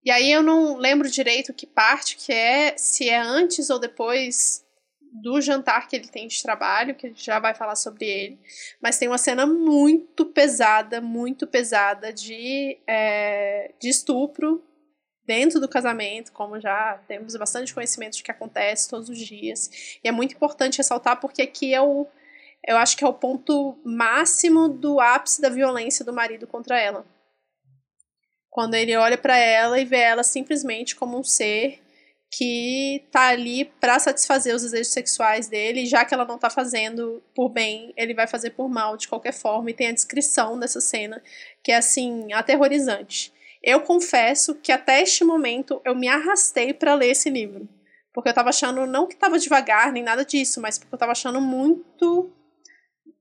E aí eu não lembro direito que parte que é, se é antes ou depois do jantar que ele tem de trabalho, que gente já vai falar sobre ele. Mas tem uma cena muito pesada, muito pesada de, é, de estupro dentro do casamento, como já temos bastante conhecimento de que acontece todos os dias. E é muito importante ressaltar porque aqui é o eu acho que é o ponto máximo do ápice da violência do marido contra ela. Quando ele olha para ela e vê ela simplesmente como um ser que tá ali para satisfazer os desejos sexuais dele, já que ela não tá fazendo por bem, ele vai fazer por mal de qualquer forma. E tem a descrição dessa cena que é assim aterrorizante. Eu confesso que até este momento eu me arrastei para ler esse livro, porque eu tava achando não que tava devagar nem nada disso, mas porque eu tava achando muito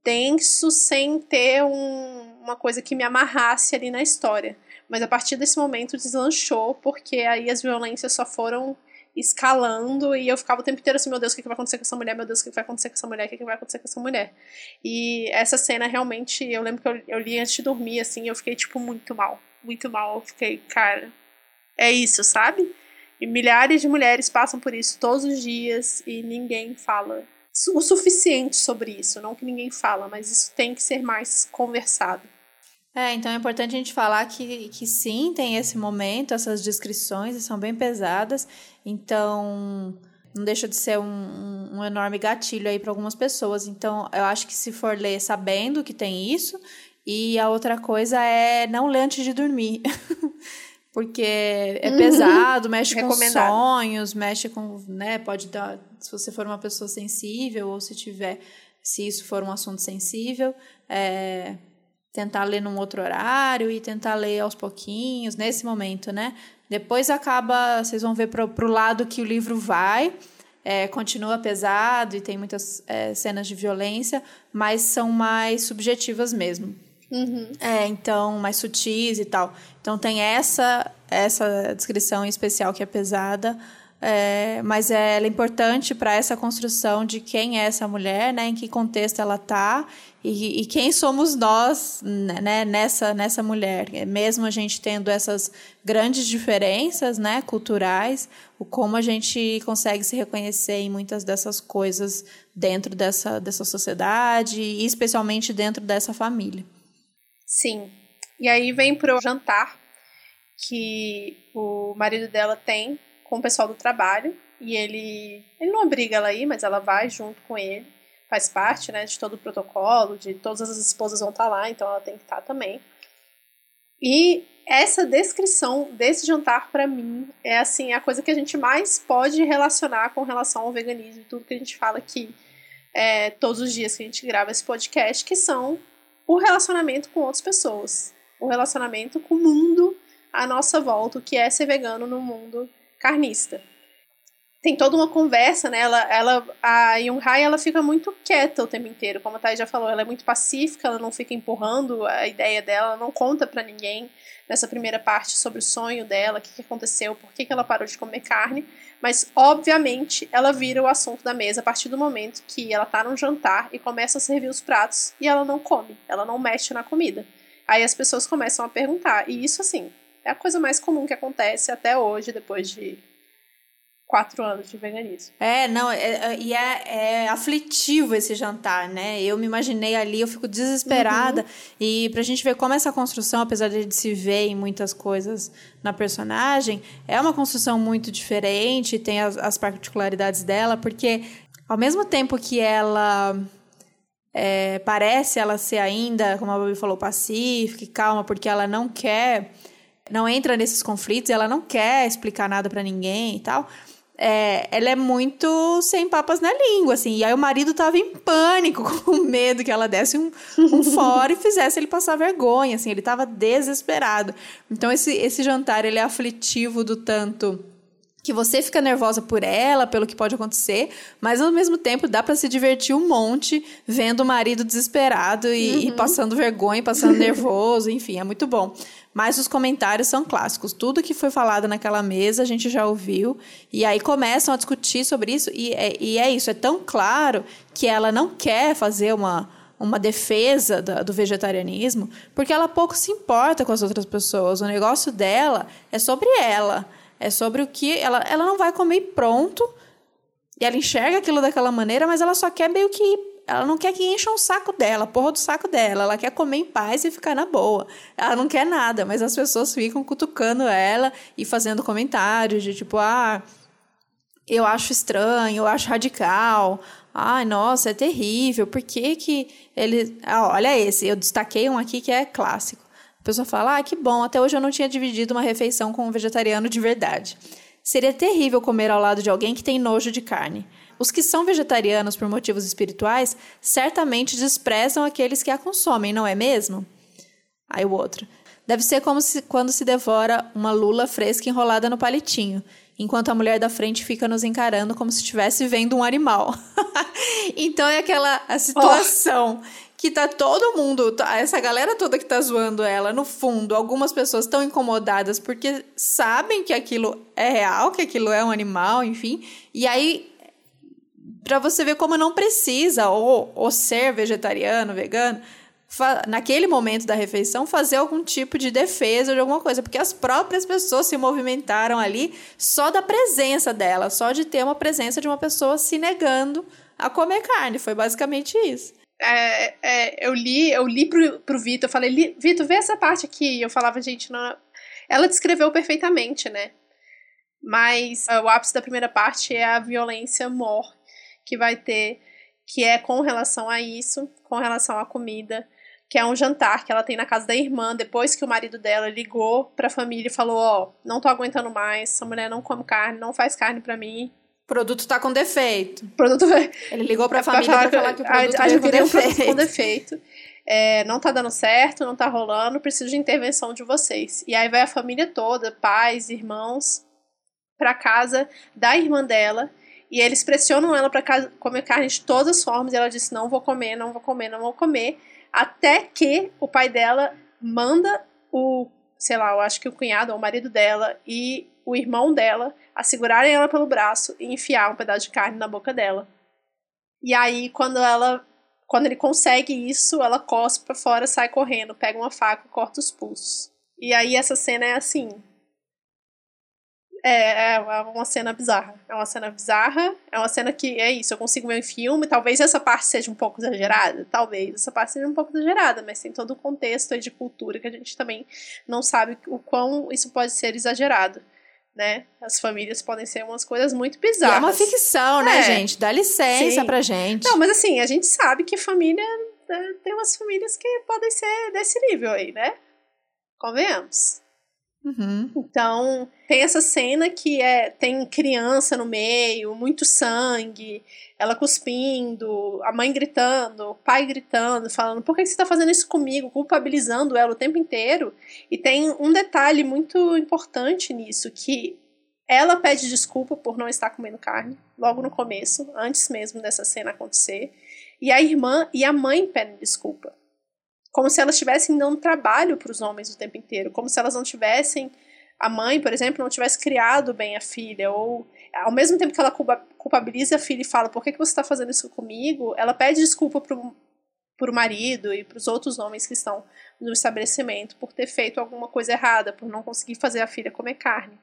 denso sem ter um, uma coisa que me amarrasse ali na história. Mas a partir desse momento deslanchou, porque aí as violências só foram escalando e eu ficava o tempo inteiro assim, meu Deus, o que, vai acontecer com essa mulher? Meu Deus, o que vai acontecer com essa mulher? O que, vai acontecer com essa mulher? E essa cena realmente, eu lembro que eu, eu li antes de dormir, assim, eu fiquei, tipo, muito mal. Muito mal. Eu fiquei, cara, é isso, sabe? E milhares de mulheres passam por isso todos os dias e ninguém fala o suficiente sobre isso. Não que ninguém fala, mas isso tem que ser mais conversado. É, então é importante a gente falar que, que sim, tem esse momento, essas descrições são bem pesadas, então não deixa de ser um, um enorme gatilho aí para algumas pessoas. Então eu acho que se for ler sabendo que tem isso, e a outra coisa é não ler antes de dormir. Porque é uhum. pesado, mexe com sonhos, mexe com, né, pode dar, se você for uma pessoa sensível ou se tiver, se isso for um assunto sensível, é, tentar ler num outro horário e tentar ler aos pouquinhos, nesse momento, né? Depois acaba, vocês vão ver pro, pro lado que o livro vai, é, continua pesado e tem muitas é, cenas de violência, mas são mais subjetivas mesmo. Uhum. É, então, mais sutis e tal. Então tem essa, essa descrição em especial que é pesada, é, mas ela é importante para essa construção de quem é essa mulher, né, em que contexto ela está e, e, quem somos nós né, nessa, nessa mulher. Mesmo a gente tendo essas grandes diferenças né, culturais, o como a gente consegue se reconhecer em muitas dessas coisas dentro dessa, dessa sociedade e especialmente dentro dessa família. Sim. E aí vem pro jantar que o marido dela tem com o pessoal do trabalho e ele ele não obriga ela a ir, mas ela vai junto com ele, faz parte, né, de todo o protocolo, de todas as esposas vão estar tá lá, então ela tem que estar tá também. E essa descrição desse jantar para mim é assim a coisa que a gente mais pode relacionar com relação ao veganismo, tudo que a gente fala aqui é, todos os dias que a gente grava esse podcast, que são o relacionamento com outras pessoas, o relacionamento com o mundo à nossa volta, o que é ser vegano no mundo carnista. Tem toda uma conversa, né? Ela, ela, a Yung Hai, ela fica muito quieta o tempo inteiro, como a Thay já falou, ela é muito pacífica, ela não fica empurrando a ideia dela, ela não conta para ninguém nessa primeira parte sobre o sonho dela, o que, que aconteceu, por que, que ela parou de comer carne, mas obviamente ela vira o assunto da mesa a partir do momento que ela tá num jantar e começa a servir os pratos e ela não come, ela não mexe na comida. Aí as pessoas começam a perguntar, e isso assim, é a coisa mais comum que acontece até hoje, depois de quatro anos de veganismo. É, não, é, é, e é, é, aflitivo esse jantar, né? Eu me imaginei ali, eu fico desesperada. Uhum. E pra gente ver como essa construção, apesar de se ver em muitas coisas na personagem, é uma construção muito diferente, tem as, as particularidades dela, porque ao mesmo tempo que ela é, parece ela ser ainda, como a Babi falou, pacífica e calma, porque ela não quer não entra nesses conflitos, ela não quer explicar nada para ninguém e tal. É, ela é muito sem papas na língua, assim. E aí o marido tava em pânico, com medo que ela desse um, um fora e fizesse ele passar vergonha, assim. Ele tava desesperado. Então esse, esse jantar, ele é aflitivo do tanto que você fica nervosa por ela, pelo que pode acontecer, mas ao mesmo tempo dá para se divertir um monte vendo o marido desesperado e, uhum. e passando vergonha, passando nervoso, enfim, é muito bom. Mas os comentários são clássicos. Tudo que foi falado naquela mesa a gente já ouviu. E aí começam a discutir sobre isso. E é, e é isso, é tão claro que ela não quer fazer uma, uma defesa da, do vegetarianismo, porque ela pouco se importa com as outras pessoas. O negócio dela é sobre ela. É sobre o que. Ela, ela não vai comer pronto. E ela enxerga aquilo daquela maneira, mas ela só quer meio que ela não quer que encham o saco dela, porra do saco dela. Ela quer comer em paz e ficar na boa. Ela não quer nada, mas as pessoas ficam cutucando ela e fazendo comentários de tipo, ah. eu acho estranho, eu acho radical. Ai, nossa, é terrível. Por que que ele... Ah, olha esse, eu destaquei um aqui que é clássico. A pessoa fala, ah, que bom, até hoje eu não tinha dividido uma refeição com um vegetariano de verdade. Seria terrível comer ao lado de alguém que tem nojo de carne. Os que são vegetarianos por motivos espirituais certamente desprezam aqueles que a consomem, não é mesmo? Aí o outro. Deve ser como se, quando se devora uma lula fresca enrolada no palitinho, enquanto a mulher da frente fica nos encarando como se estivesse vendo um animal. então é aquela a situação oh que tá todo mundo, tá, essa galera toda que tá zoando ela, no fundo, algumas pessoas estão incomodadas porque sabem que aquilo é real, que aquilo é um animal, enfim. E aí, para você ver como não precisa, ou, ou ser vegetariano, vegano, naquele momento da refeição, fazer algum tipo de defesa de alguma coisa, porque as próprias pessoas se movimentaram ali só da presença dela, só de ter uma presença de uma pessoa se negando a comer carne. Foi basicamente isso é, é, eu li, eu li pro, pro Vitor, eu falei, Vitor, vê essa parte aqui. Eu falava, gente, não... ela descreveu perfeitamente, né? Mas uh, o ápice da primeira parte é a violência mor que vai ter, que é com relação a isso, com relação à comida, que é um jantar que ela tem na casa da irmã, depois que o marido dela ligou pra família e falou, ó, oh, não tô aguentando mais, essa mulher não come carne, não faz carne para mim, produto tá com defeito. Produto... Ele ligou pra é família pra falar que o produto tá com defeito. Um produto com defeito. É, não tá dando certo, não tá rolando, preciso de intervenção de vocês. E aí vai a família toda, pais, irmãos, pra casa da irmã dela. E eles pressionam ela para comer carne de todas as formas. E ela disse: Não vou comer, não vou comer, não vou comer. Até que o pai dela manda o, sei lá, eu acho que o cunhado ou o marido dela e o irmão dela a segurarem ela pelo braço e enfiar um pedaço de carne na boca dela. E aí, quando ela. Quando ele consegue isso, ela cospe pra fora, sai correndo, pega uma faca corta os pulsos. E aí essa cena é assim. É, é uma cena bizarra. É uma cena bizarra. É uma cena que é isso. Eu consigo ver em filme. Talvez essa parte seja um pouco exagerada. Talvez essa parte seja um pouco exagerada. Mas tem todo o contexto aí de cultura que a gente também não sabe o quão isso pode ser exagerado né? As famílias podem ser umas coisas muito bizarras. E é uma ficção, né, é. gente? Dá licença Sim. pra gente. Não, mas assim, a gente sabe que família. Né, tem umas famílias que podem ser desse nível aí, né? Convenhamos. Uhum. Então, tem essa cena que é tem criança no meio, muito sangue, ela cuspindo, a mãe gritando, o pai gritando, falando: por que você está fazendo isso comigo? Culpabilizando ela o tempo inteiro. E tem um detalhe muito importante nisso: que ela pede desculpa por não estar comendo carne, logo no começo, antes mesmo dessa cena acontecer. E a irmã e a mãe pedem desculpa como se elas estivessem dando trabalho para os homens o tempo inteiro, como se elas não tivessem a mãe, por exemplo, não tivesse criado bem a filha, ou ao mesmo tempo que ela culpabiliza a filha e fala, por que, que você está fazendo isso comigo? Ela pede desculpa para o marido e para os outros homens que estão no estabelecimento por ter feito alguma coisa errada, por não conseguir fazer a filha comer carne.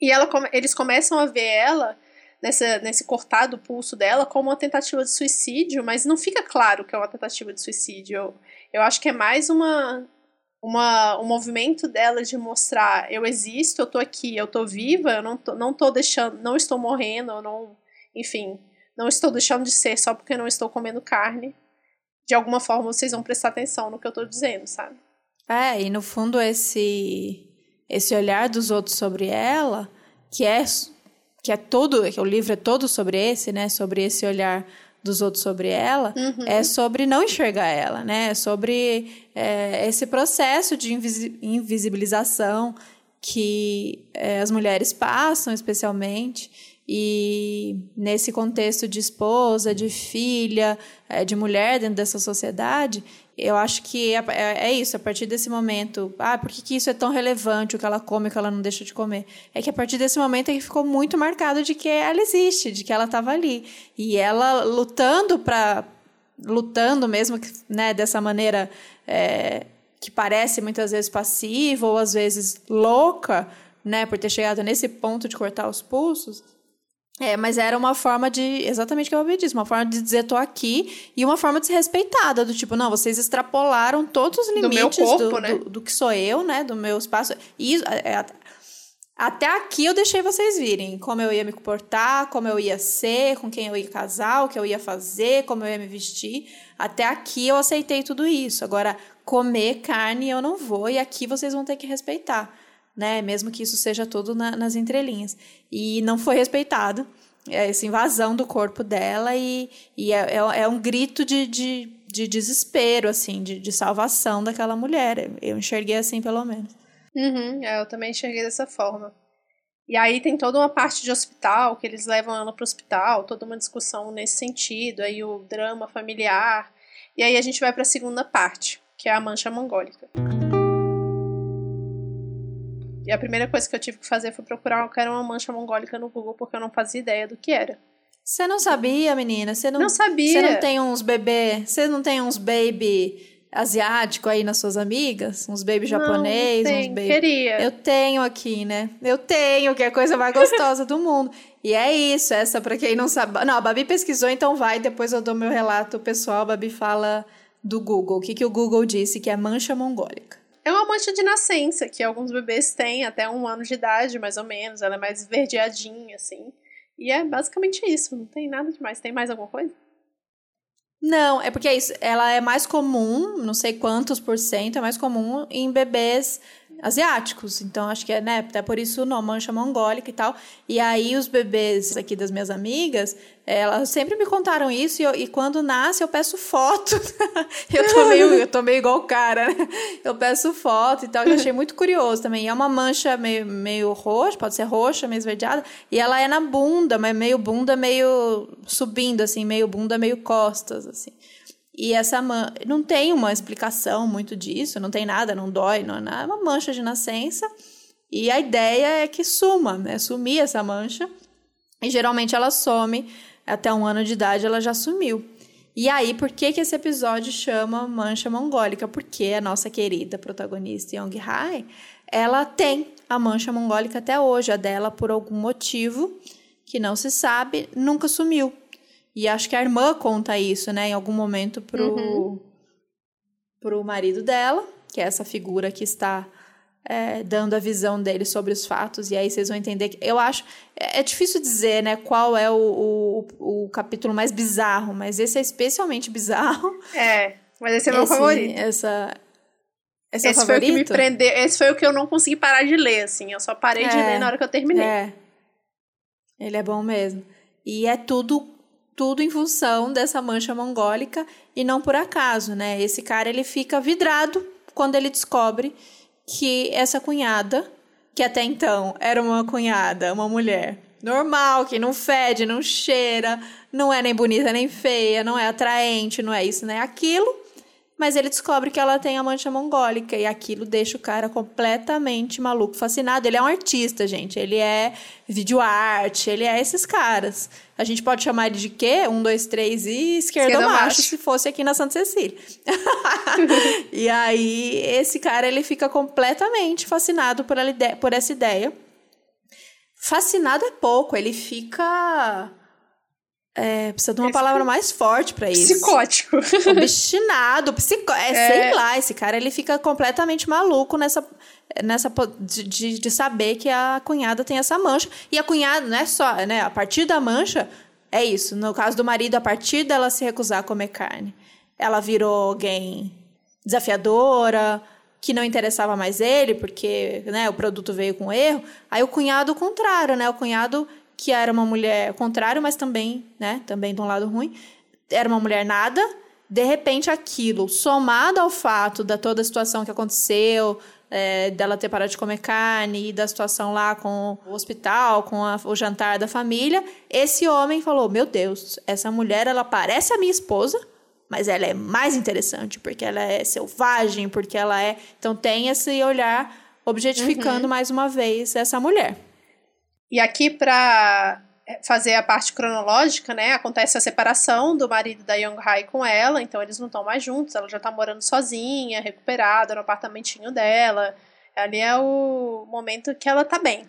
E ela, eles começam a ver ela nessa, nesse cortado pulso dela como uma tentativa de suicídio, mas não fica claro que é uma tentativa de suicídio. Eu acho que é mais uma, uma, um movimento dela de mostrar eu existo, eu tô aqui, eu tô viva, eu não tô, não tô deixando, não estou morrendo, eu não, enfim, não estou deixando de ser só porque não estou comendo carne. De alguma forma vocês vão prestar atenção no que eu tô dizendo, sabe? É, e no fundo esse esse olhar dos outros sobre ela, que é que é todo, que o livro é todo sobre esse, né, sobre esse olhar dos outros sobre ela, uhum. é sobre não enxergar ela, né? É sobre é, esse processo de invisibilização que é, as mulheres passam, especialmente, e nesse contexto de esposa, de filha, é, de mulher dentro dessa sociedade, eu acho que é, é, é, isso, a partir desse momento, ah, por que, que isso é tão relevante, o que ela come, o que ela não deixa de comer? É que a partir desse momento é que ficou muito marcado de que ela existe, de que ela estava ali. E ela lutando para lutando mesmo né, dessa maneira é, que parece muitas vezes passiva ou às vezes louca, né, por ter chegado nesse ponto de cortar os pulsos, é, mas era uma forma de. Exatamente o que eu disse, uma forma de dizer tô aqui e uma forma de ser respeitada, do tipo, não, vocês extrapolaram todos os limites do, corpo, do, né? do, do que sou eu, né? Do meu espaço. E é, Até aqui eu deixei vocês virem como eu ia me comportar, como eu ia ser, com quem eu ia casar, o que eu ia fazer, como eu ia me vestir. Até aqui eu aceitei tudo isso. Agora, comer carne eu não vou e aqui vocês vão ter que respeitar, né? Mesmo que isso seja tudo na, nas entrelinhas. E não foi respeitado é essa invasão do corpo dela e, e é, é, é um grito de, de, de, desespero, assim, de, de salvação daquela mulher. Eu enxerguei assim, pelo menos. Uhum, é, eu também enxerguei dessa forma. E aí tem toda uma parte de hospital, que eles levam ela para o hospital, toda uma discussão nesse sentido, aí o drama familiar. E aí a gente vai para a segunda parte, que é a mancha mongólica. E a primeira coisa que eu tive que fazer foi procurar o que era uma mancha mongólica no Google, porque eu não fazia ideia do que era. Você não sabia, menina? Você não, não sabia. Você não tem uns bebê, você não tem uns baby asiático aí nas suas amigas? Uns baby japonês, não, uns baby. Queria. Eu tenho aqui, né? Eu tenho, que é a coisa mais gostosa do mundo. E é isso, essa para quem não sabe. Não, a Babi pesquisou, então vai, depois eu dou meu relato pessoal. A Babi fala do Google. O que, que o Google disse que é mancha mongólica? É uma mancha de nascença, que alguns bebês têm até um ano de idade, mais ou menos. Ela é mais esverdeadinha, assim. E é basicamente isso, não tem nada demais. Tem mais alguma coisa? Não, é porque é isso, ela é mais comum, não sei quantos por cento, é mais comum em bebês asiáticos. Então, acho que é, né? Até por isso não, mancha mongólica e tal. E aí, os bebês aqui das minhas amigas, elas sempre me contaram isso. E, eu, e quando nasce, eu peço foto. eu, tô meio, eu tô meio igual o cara, né? Eu peço foto e tal. Eu achei muito curioso também. E é uma mancha meio, meio roxa, pode ser roxa, meio esverdeada. E ela é na bunda, mas meio bunda, meio subindo, assim, meio bunda, meio costas, assim. E essa man... não tem uma explicação muito disso, não tem nada, não dói, não é nada, é uma mancha de nascença. E a ideia é que suma, né? Sumir essa mancha. E geralmente ela some até um ano de idade, ela já sumiu. E aí, por que, que esse episódio chama Mancha Mongólica? Porque a nossa querida protagonista Young Hai, ela tem a mancha mongólica até hoje. A dela, por algum motivo que não se sabe, nunca sumiu. E acho que a irmã conta isso, né, em algum momento pro, uhum. pro marido dela, que é essa figura que está é, dando a visão dele sobre os fatos, e aí vocês vão entender que. Eu acho. É, é difícil dizer, né, qual é o, o, o, capítulo mais bizarro, mas esse é especialmente bizarro. É, mas esse é meu esse, favorito. Essa. Esse, esse é foi o que me prendeu. Esse foi o que eu não consegui parar de ler, assim. Eu só parei é, de ler na hora que eu terminei. É. Ele é bom mesmo. E é tudo tudo em função dessa mancha mongólica e não por acaso, né? Esse cara ele fica vidrado quando ele descobre que essa cunhada, que até então era uma cunhada, uma mulher normal, que não fede, não cheira, não é nem bonita nem feia, não é atraente, não é isso, não é aquilo, mas ele descobre que ela tem a mancha mongólica e aquilo deixa o cara completamente maluco, fascinado. Ele é um artista, gente. Ele é videoarte, ele é esses caras. A gente pode chamar ele de quê? Um, dois, três e esquerda, esquerda macho, macho, se fosse aqui na Santa Cecília. e aí, esse cara, ele fica completamente fascinado por, por essa ideia. Fascinado é pouco, ele fica é, precisa de uma palavra mais forte para isso. Psicótico. Obstinado, psico... É, é, sei lá, esse cara ele fica completamente maluco nessa, nessa de, de saber que a cunhada tem essa mancha. E a cunhada não é só, né? A partir da mancha, é isso. No caso do marido, a partir dela se recusar a comer carne, ela virou alguém desafiadora, que não interessava mais ele, porque né, o produto veio com erro. Aí o cunhado, o contrário, né? O cunhado que era uma mulher contrário, mas também, né, também de um lado ruim, era uma mulher nada. De repente, aquilo, somado ao fato da toda a situação que aconteceu, é, dela ter parado de comer carne, e da situação lá com o hospital, com a, o jantar da família, esse homem falou: Meu Deus, essa mulher, ela parece a minha esposa, mas ela é mais interessante, porque ela é selvagem, porque ela é. Então, tem esse olhar objetificando uhum. mais uma vez essa mulher. E aqui, para é, fazer a parte cronológica, né, acontece a separação do marido da Young Hai com ela, então eles não estão mais juntos, ela já está morando sozinha, recuperada no apartamentinho dela. Ali é o momento que ela está bem.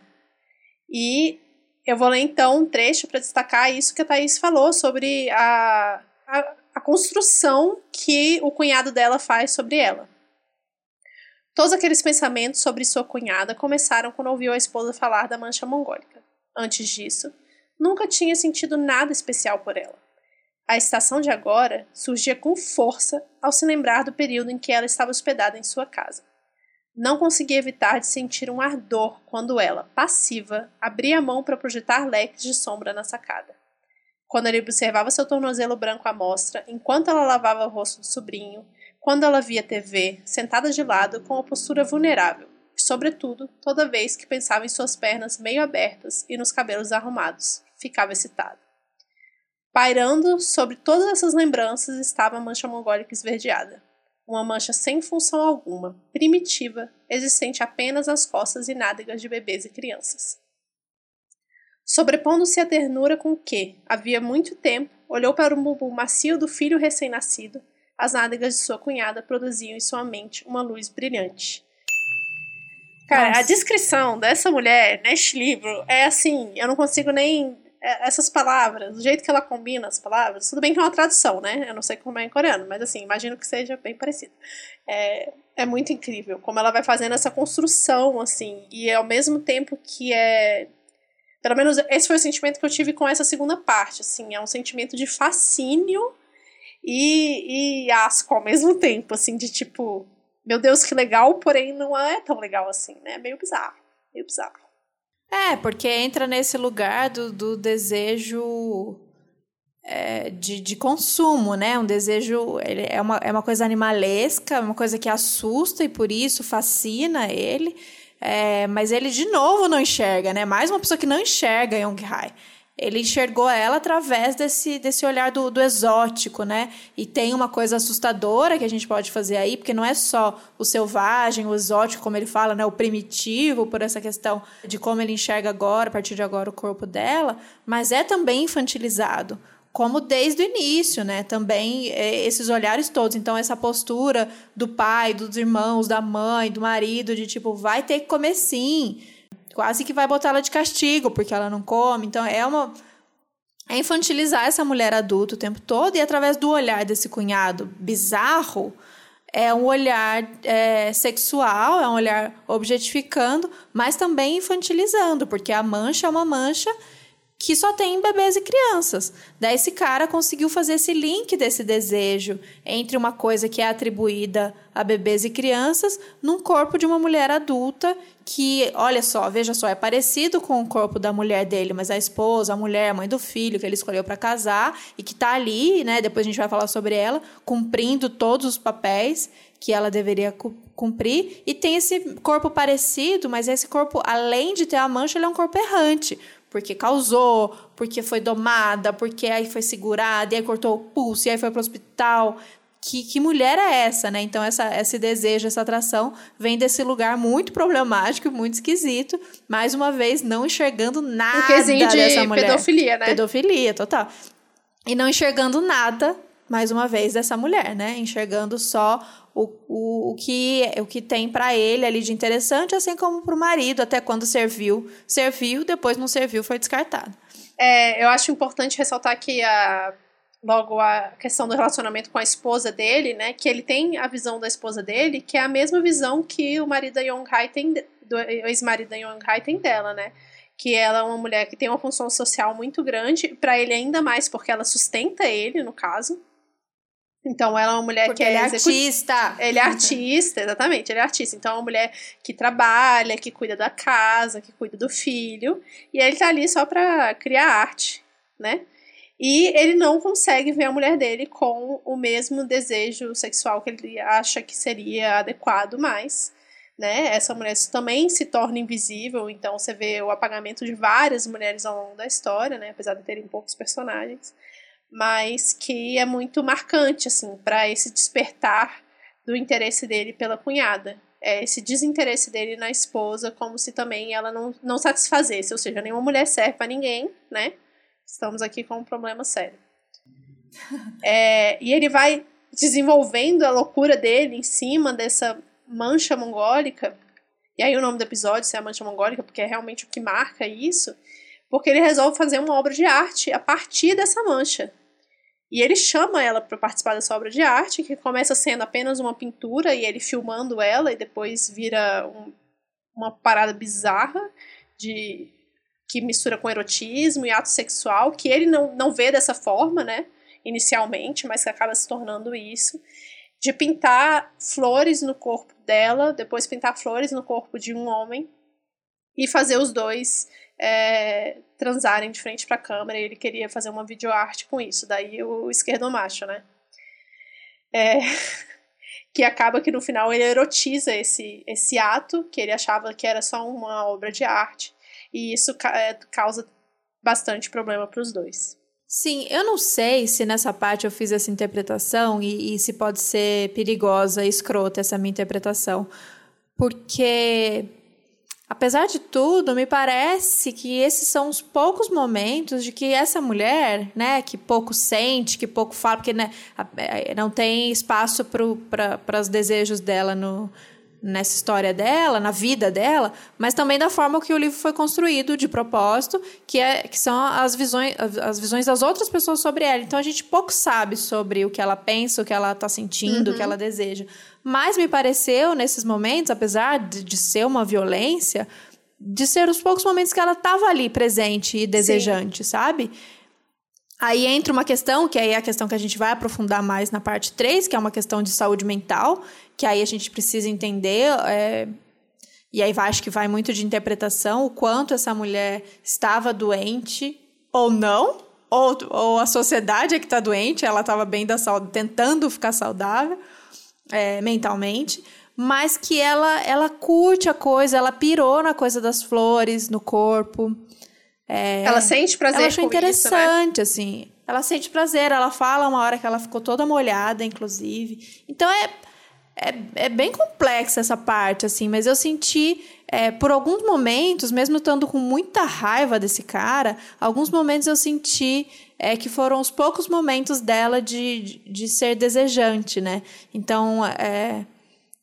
E eu vou ler então um trecho para destacar isso que a Thaís falou sobre a, a, a construção que o cunhado dela faz sobre ela. Todos aqueles pensamentos sobre sua cunhada começaram quando ouviu a esposa falar da mancha mongólica. Antes disso, nunca tinha sentido nada especial por ela. A estação de agora surgia com força ao se lembrar do período em que ela estava hospedada em sua casa. Não conseguia evitar de sentir um ardor quando ela, passiva, abria a mão para projetar leques de sombra na sacada. Quando ele observava seu tornozelo branco à mostra, enquanto ela lavava o rosto do sobrinho, quando ela via TV, sentada de lado, com uma postura vulnerável, e, sobretudo, toda vez que pensava em suas pernas meio abertas e nos cabelos arrumados, ficava excitada. Pairando sobre todas essas lembranças estava a mancha mongólica esverdeada. Uma mancha sem função alguma, primitiva, existente apenas às costas e nádegas de bebês e crianças. Sobrepondo-se a ternura com que, havia muito tempo, olhou para o bumbum macio do filho recém-nascido, as nádegas de sua cunhada produziam em sua mente uma luz brilhante. Cara, Nossa. a descrição dessa mulher neste livro é assim, eu não consigo nem é, essas palavras, o jeito que ela combina as palavras, tudo bem que é uma tradução, né? Eu não sei como é em coreano, mas assim, imagino que seja bem parecido. É, é muito incrível como ela vai fazendo essa construção, assim, e ao mesmo tempo que é. Pelo menos esse foi o sentimento que eu tive com essa segunda parte, assim, é um sentimento de fascínio e, e asco ao mesmo tempo, assim, de tipo, meu Deus, que legal, porém não é tão legal assim, né? Meio bizarro, meio bizarro. É, porque entra nesse lugar do, do desejo é, de, de consumo, né? Um desejo. Ele é, uma, é uma coisa animalesca, uma coisa que assusta e por isso fascina ele. É, mas ele, de novo, não enxerga, né? Mais uma pessoa que não enxerga Young Hai ele enxergou ela através desse, desse olhar do, do exótico, né? E tem uma coisa assustadora que a gente pode fazer aí, porque não é só o selvagem, o exótico, como ele fala, né? O primitivo, por essa questão de como ele enxerga agora, a partir de agora, o corpo dela, mas é também infantilizado como desde o início, né? Também é, esses olhares todos. Então, essa postura do pai, dos irmãos, da mãe, do marido, de tipo, vai ter que comer sim quase que vai botar ela de castigo porque ela não come. Então é uma é infantilizar essa mulher adulta o tempo todo e através do olhar desse cunhado bizarro é um olhar é, sexual, é um olhar objetificando, mas também infantilizando, porque a mancha é uma mancha que só tem bebês e crianças. Daí esse cara conseguiu fazer esse link desse desejo entre uma coisa que é atribuída a bebês e crianças num corpo de uma mulher adulta que, olha só, veja só, é parecido com o corpo da mulher dele, mas a esposa, a mulher, a mãe do filho que ele escolheu para casar e que está ali, né, depois a gente vai falar sobre ela, cumprindo todos os papéis que ela deveria cumprir e tem esse corpo parecido, mas esse corpo, além de ter a mancha, ele é um corpo errante, porque causou, porque foi domada, porque aí foi segurada, e aí cortou o pulso, e aí foi para o hospital. Que, que mulher é essa, né? Então, essa, esse desejo, essa atração vem desse lugar muito problemático, muito esquisito. Mais uma vez, não enxergando nada um de dessa mulher. pedofilia, né? Pedofilia, total. E não enxergando nada, mais uma vez, dessa mulher, né? Enxergando só o, o, o, que, o que tem para ele ali de interessante, assim como para o marido, até quando serviu, serviu, depois não serviu, foi descartado. É, eu acho importante ressaltar que a, logo a questão do relacionamento com a esposa dele, né, que ele tem a visão da esposa dele, que é a mesma visão que o marido da Yong Hai tem, do ex-marido da Yong Hai tem dela, né, que ela é uma mulher que tem uma função social muito grande, para ele ainda mais, porque ela sustenta ele, no caso, então, ela é uma mulher Porque que é. Ele é artista. Ele é artista, exatamente, ele é artista. Então, é uma mulher que trabalha, que cuida da casa, que cuida do filho. E ele tá ali só pra criar arte, né? E ele não consegue ver a mulher dele com o mesmo desejo sexual que ele acha que seria adequado mais. Né? Essa mulher também se torna invisível, então você vê o apagamento de várias mulheres ao longo da história, né? apesar de terem poucos personagens mas que é muito marcante assim para esse despertar do interesse dele pela cunhada. É esse desinteresse dele na esposa, como se também ela não, não satisfazesse, ou seja, nenhuma mulher serve para ninguém, né? Estamos aqui com um problema sério. É, e ele vai desenvolvendo a loucura dele em cima dessa mancha mongólica. E aí o nome do episódio é a mancha mongólica, porque é realmente o que marca isso. Porque ele resolve fazer uma obra de arte a partir dessa mancha. E ele chama ela para participar dessa obra de arte, que começa sendo apenas uma pintura e ele filmando ela e depois vira um, uma parada bizarra de que mistura com erotismo e ato sexual, que ele não, não vê dessa forma, né, inicialmente, mas que acaba se tornando isso, de pintar flores no corpo dela, depois pintar flores no corpo de um homem e fazer os dois é, transarem de frente para a câmera. E ele queria fazer uma videoarte com isso, daí o esquerdo macho, né? É, que acaba que no final ele erotiza esse, esse ato, que ele achava que era só uma obra de arte, e isso é, causa bastante problema para os dois. Sim, eu não sei se nessa parte eu fiz essa interpretação e, e se pode ser perigosa, escrota essa minha interpretação, porque apesar de tudo, me parece que esses são os poucos momentos de que essa mulher, né, que pouco sente, que pouco fala, porque né, é, não tem espaço para os desejos dela no, nessa história dela, na vida dela, mas também da forma que o livro foi construído de propósito, que, é, que são as visões, as visões das outras pessoas sobre ela. Então a gente pouco sabe sobre o que ela pensa, o que ela está sentindo, uhum. o que uhum. ela deseja. Mas me pareceu, nesses momentos, apesar de, de ser uma violência, de ser os poucos momentos que ela estava ali presente e desejante, Sim. sabe? Aí entra uma questão, que aí é a questão que a gente vai aprofundar mais na parte 3, que é uma questão de saúde mental, que aí a gente precisa entender, é, e aí vai, acho que vai muito de interpretação, o quanto essa mulher estava doente ou não, ou, ou a sociedade é que está doente, ela estava bem da saúde, tentando ficar saudável é, mentalmente, mas que ela, ela curte a coisa, ela pirou na coisa das flores, no corpo. É, ela sente prazer ela achou interessante, isso, né? assim. Ela sente prazer, ela fala uma hora que ela ficou toda molhada, inclusive. Então é, é, é bem complexa essa parte, assim, mas eu senti, é, por alguns momentos, mesmo estando com muita raiva desse cara, alguns momentos eu senti é, que foram os poucos momentos dela de, de, de ser desejante, né? Então, é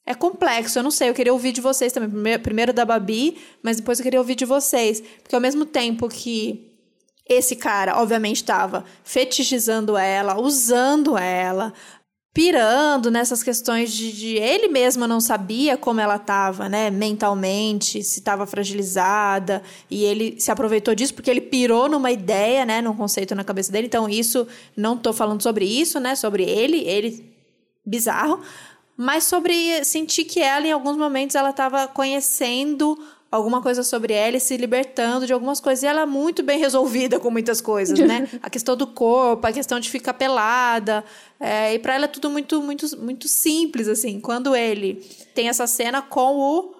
é complexo, eu não sei, eu queria ouvir de vocês também. Primeiro da Babi, mas depois eu queria ouvir de vocês. Porque ao mesmo tempo que esse cara, obviamente, estava fetichizando ela, usando ela, pirando nessas questões de, de, ele mesmo não sabia como ela estava, né, mentalmente, se estava fragilizada, e ele se aproveitou disso porque ele pirou numa ideia, né, num conceito na cabeça dele. Então isso não estou falando sobre isso, né, sobre ele, ele bizarro, mas sobre sentir que ela, em alguns momentos, ela estava conhecendo alguma coisa sobre ela e se libertando de algumas coisas. E ela é muito bem resolvida com muitas coisas, né? a questão do corpo, a questão de ficar pelada. É, e para ela é tudo muito, muito, muito simples, assim. Quando ele tem essa cena com o,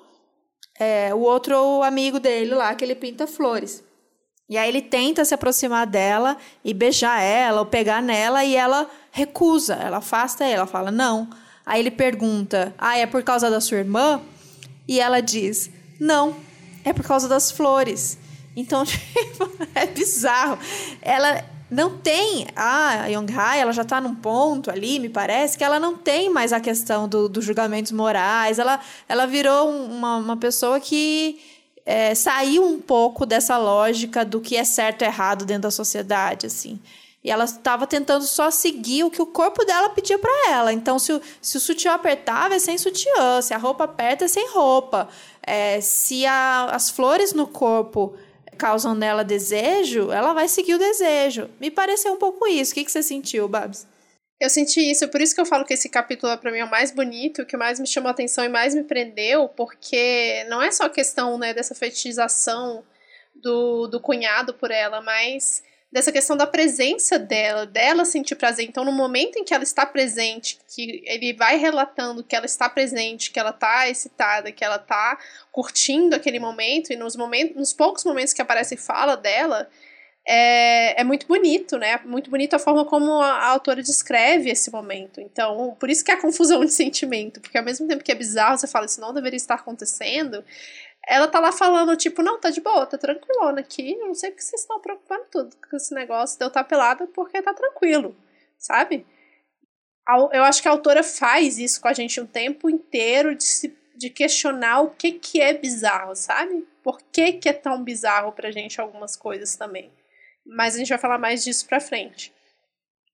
é, o outro amigo dele lá, que ele pinta flores. E aí ele tenta se aproximar dela e beijar ela ou pegar nela e ela recusa, ela afasta ela, fala não. Aí ele pergunta: Ah, é por causa da sua irmã? E ela diz: Não, é por causa das flores. Então, tipo, é bizarro. Ela não tem. A Young Hai, ela já está num ponto ali, me parece, que ela não tem mais a questão dos do julgamentos morais. Ela, ela virou uma, uma pessoa que. É, saiu um pouco dessa lógica do que é certo e errado dentro da sociedade, assim. E ela estava tentando só seguir o que o corpo dela pedia para ela. Então, se o, se o sutiã apertava, é sem sutiã. Se a roupa aperta, é sem roupa. É, se a, as flores no corpo causam nela desejo, ela vai seguir o desejo. Me pareceu um pouco isso. O que, que você sentiu, Babs? Eu senti isso, por isso que eu falo que esse capítulo para mim é o mais bonito, o que mais me chamou a atenção e mais me prendeu, porque não é só a questão né, dessa fetichização do, do cunhado por ela, mas dessa questão da presença dela, dela sentir prazer. Então, no momento em que ela está presente, que ele vai relatando que ela está presente, que ela está excitada, que ela está curtindo aquele momento, e nos, momentos, nos poucos momentos que aparece fala dela, é, é muito bonito, né? Muito bonito a forma como a, a, autora descreve esse momento. Então, por isso que é a confusão de sentimento, porque ao mesmo tempo que é bizarro, você fala, isso não deveria estar acontecendo, ela tá lá falando, tipo, não, tá de boa, tá tranquilona aqui. Não sei porque vocês estão preocupando tudo com esse negócio de eu estar tá pelada, porque tá tranquilo, sabe? Eu acho que a autora faz isso com a gente um tempo inteiro de, se, de questionar o que, que é bizarro, sabe? Por que, que é tão bizarro pra gente algumas coisas também. Mas a gente vai falar mais disso pra frente.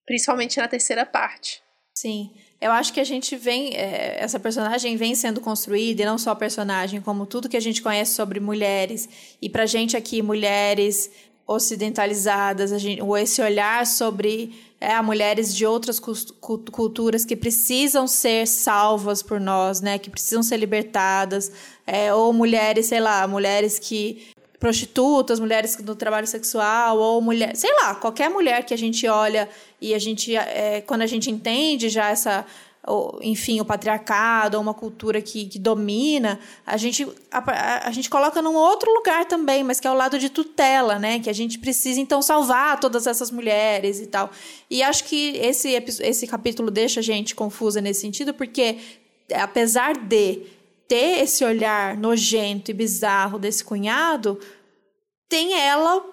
Principalmente na terceira parte. Sim. Eu acho que a gente vem. É, essa personagem vem sendo construída, e não só a personagem, como tudo que a gente conhece sobre mulheres. E pra gente aqui, mulheres ocidentalizadas, a gente, esse olhar sobre é, mulheres de outras culturas que precisam ser salvas por nós, né? Que precisam ser libertadas. É, ou mulheres, sei lá, mulheres que prostitutas, mulheres do trabalho sexual, ou mulher, sei lá, qualquer mulher que a gente olha e a gente, é, quando a gente entende já essa, ou, enfim, o patriarcado, ou uma cultura que, que domina, a gente, a, a, gente coloca num outro lugar também, mas que é o lado de tutela, né? Que a gente precisa, então, salvar todas essas mulheres e tal. E acho que esse, esse capítulo deixa a gente confusa nesse sentido, porque apesar de ter esse olhar nojento e bizarro desse cunhado, tem ela,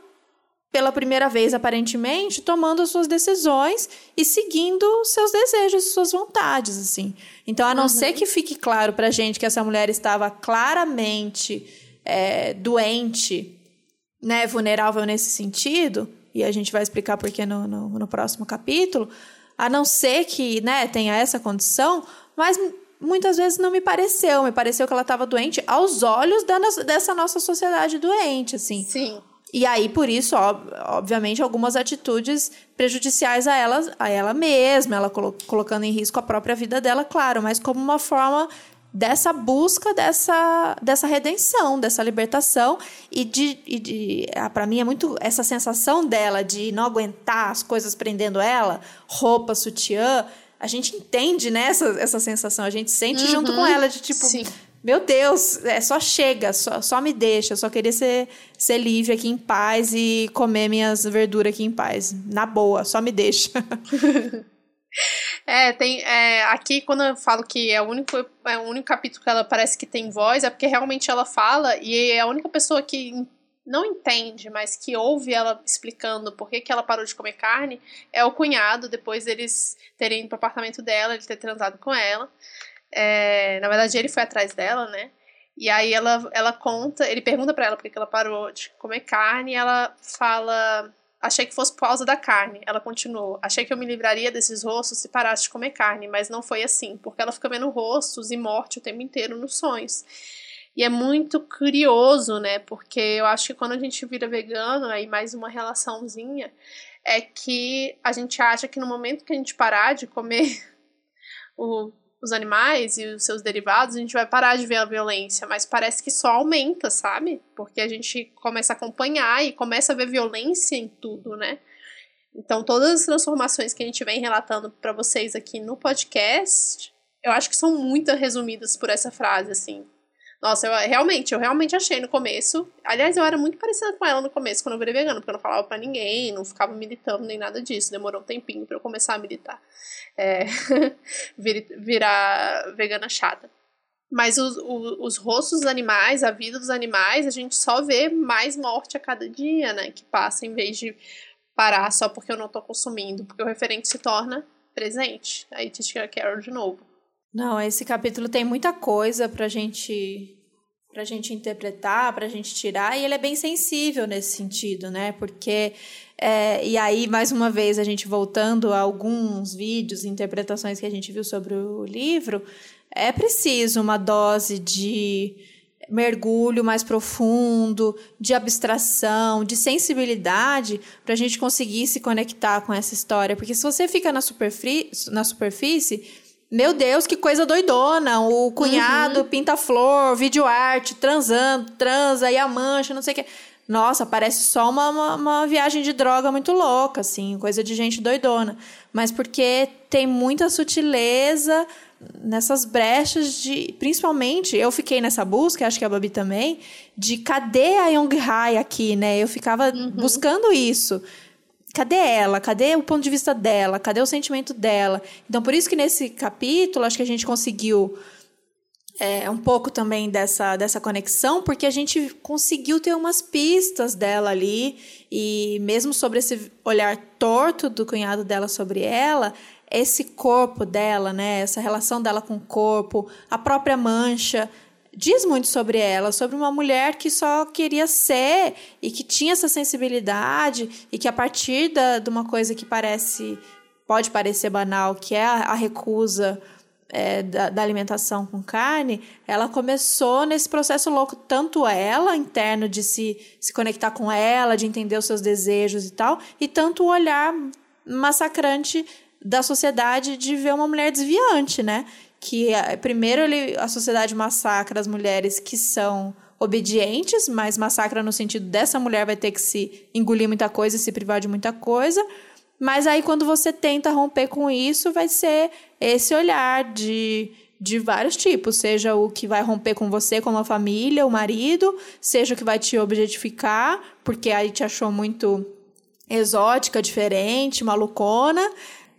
pela primeira vez aparentemente, tomando as suas decisões e seguindo seus desejos, suas vontades, assim. Então, a não uhum. ser que fique claro pra gente que essa mulher estava claramente é, doente, né, vulnerável nesse sentido, e a gente vai explicar por que no, no, no próximo capítulo, a não ser que, né, tenha essa condição, mas muitas vezes não me pareceu. Me pareceu que ela estava doente aos olhos da, dessa nossa sociedade doente, assim. Sim. E aí, por isso, obviamente, algumas atitudes prejudiciais a ela, a ela mesma, ela colo colocando em risco a própria vida dela, claro, mas como uma forma dessa busca dessa, dessa redenção, dessa libertação e de, e de ah, para mim é muito essa sensação dela de não aguentar as coisas prendendo ela, roupa, sutiã, a gente entende, né, essa, essa sensação, a gente sente uhum, junto com ela de tipo, sim. meu Deus, é só chega, só, só me deixa, eu só queria ser, ser livre aqui em paz e comer minhas verduras aqui em paz. Na boa, só me deixa. É, tem. É, aqui, quando eu falo que é o, único, é o único capítulo que ela parece que tem voz, é porque realmente ela fala e é a única pessoa que não entende, mas que ouve ela explicando por que, que ela parou de comer carne, é o cunhado, depois eles terem ido pro apartamento dela, ele ter transado com ela. É, na verdade, ele foi atrás dela, né? E aí ela, ela conta, ele pergunta para ela por que, que ela parou de comer carne, e ela fala. Achei que fosse por causa da carne. Ela continuou. Achei que eu me livraria desses rostos se parasse de comer carne, mas não foi assim, porque ela fica vendo rostos e morte o tempo inteiro nos sonhos. E é muito curioso, né? Porque eu acho que quando a gente vira vegano, aí mais uma relaçãozinha, é que a gente acha que no momento que a gente parar de comer o, os animais e os seus derivados, a gente vai parar de ver a violência, mas parece que só aumenta, sabe? Porque a gente começa a acompanhar e começa a ver violência em tudo, né? Então, todas as transformações que a gente vem relatando para vocês aqui no podcast, eu acho que são muito resumidas por essa frase, assim. Nossa, eu realmente, eu realmente achei no começo. Aliás, eu era muito parecida com ela no começo, quando eu virei vegana, porque eu não falava para ninguém, não ficava militando nem nada disso. Demorou um tempinho para eu começar a militar. É, vir, virar vegana chata. Mas os, os, os, rostos dos animais, a vida dos animais, a gente só vê mais morte a cada dia, né? Que passa em vez de parar só porque eu não tô consumindo, porque o referente se torna presente. Aí te Carol de novo. Não, esse capítulo tem muita coisa pra gente pra gente interpretar, pra gente tirar, e ele é bem sensível nesse sentido, né? Porque é, e aí, mais uma vez, a gente voltando a alguns vídeos, interpretações que a gente viu sobre o livro, é preciso uma dose de mergulho mais profundo, de abstração, de sensibilidade, para a gente conseguir se conectar com essa história. Porque se você fica na, superfície, na superfície meu Deus, que coisa doidona. O cunhado uhum. pinta flor, vídeo arte, transando, transa e a mancha, não sei o que. Nossa, parece só uma, uma, uma, viagem de droga muito louca, assim, coisa de gente doidona. Mas porque tem muita sutileza nessas brechas de. Principalmente, eu fiquei nessa busca, acho que a Babi também, de cadê a Young Hai aqui, né? Eu ficava uhum. buscando isso cadê ela? Cadê o ponto de vista dela? Cadê o sentimento dela? Então, por isso que nesse capítulo, acho que a gente conseguiu é, um pouco também dessa, dessa conexão, porque a gente conseguiu ter umas pistas dela ali, e mesmo sobre esse olhar torto do cunhado dela sobre ela, esse corpo dela, né? Essa relação dela com o corpo, a própria mancha diz muito sobre ela, sobre uma mulher que só queria ser e que tinha essa sensibilidade e que a partir da, de uma coisa que parece pode parecer banal, que é a, a recusa é, da, da, alimentação com carne, ela começou nesse processo louco, tanto ela, interno, de se, se conectar com ela, de entender os seus desejos e tal, e tanto o olhar massacrante da sociedade de ver uma mulher desviante, né? Que é, primeiro ele, a sociedade massacra as mulheres que são obedientes, mas massacra no sentido dessa mulher vai ter que se engolir muita coisa e se privar de muita coisa. Mas aí, quando você tenta romper com isso, vai ser esse olhar de, de vários tipos. Seja o que vai romper com você como a família, o marido, seja o que vai te objetificar, porque aí te achou muito exótica, diferente, malucona.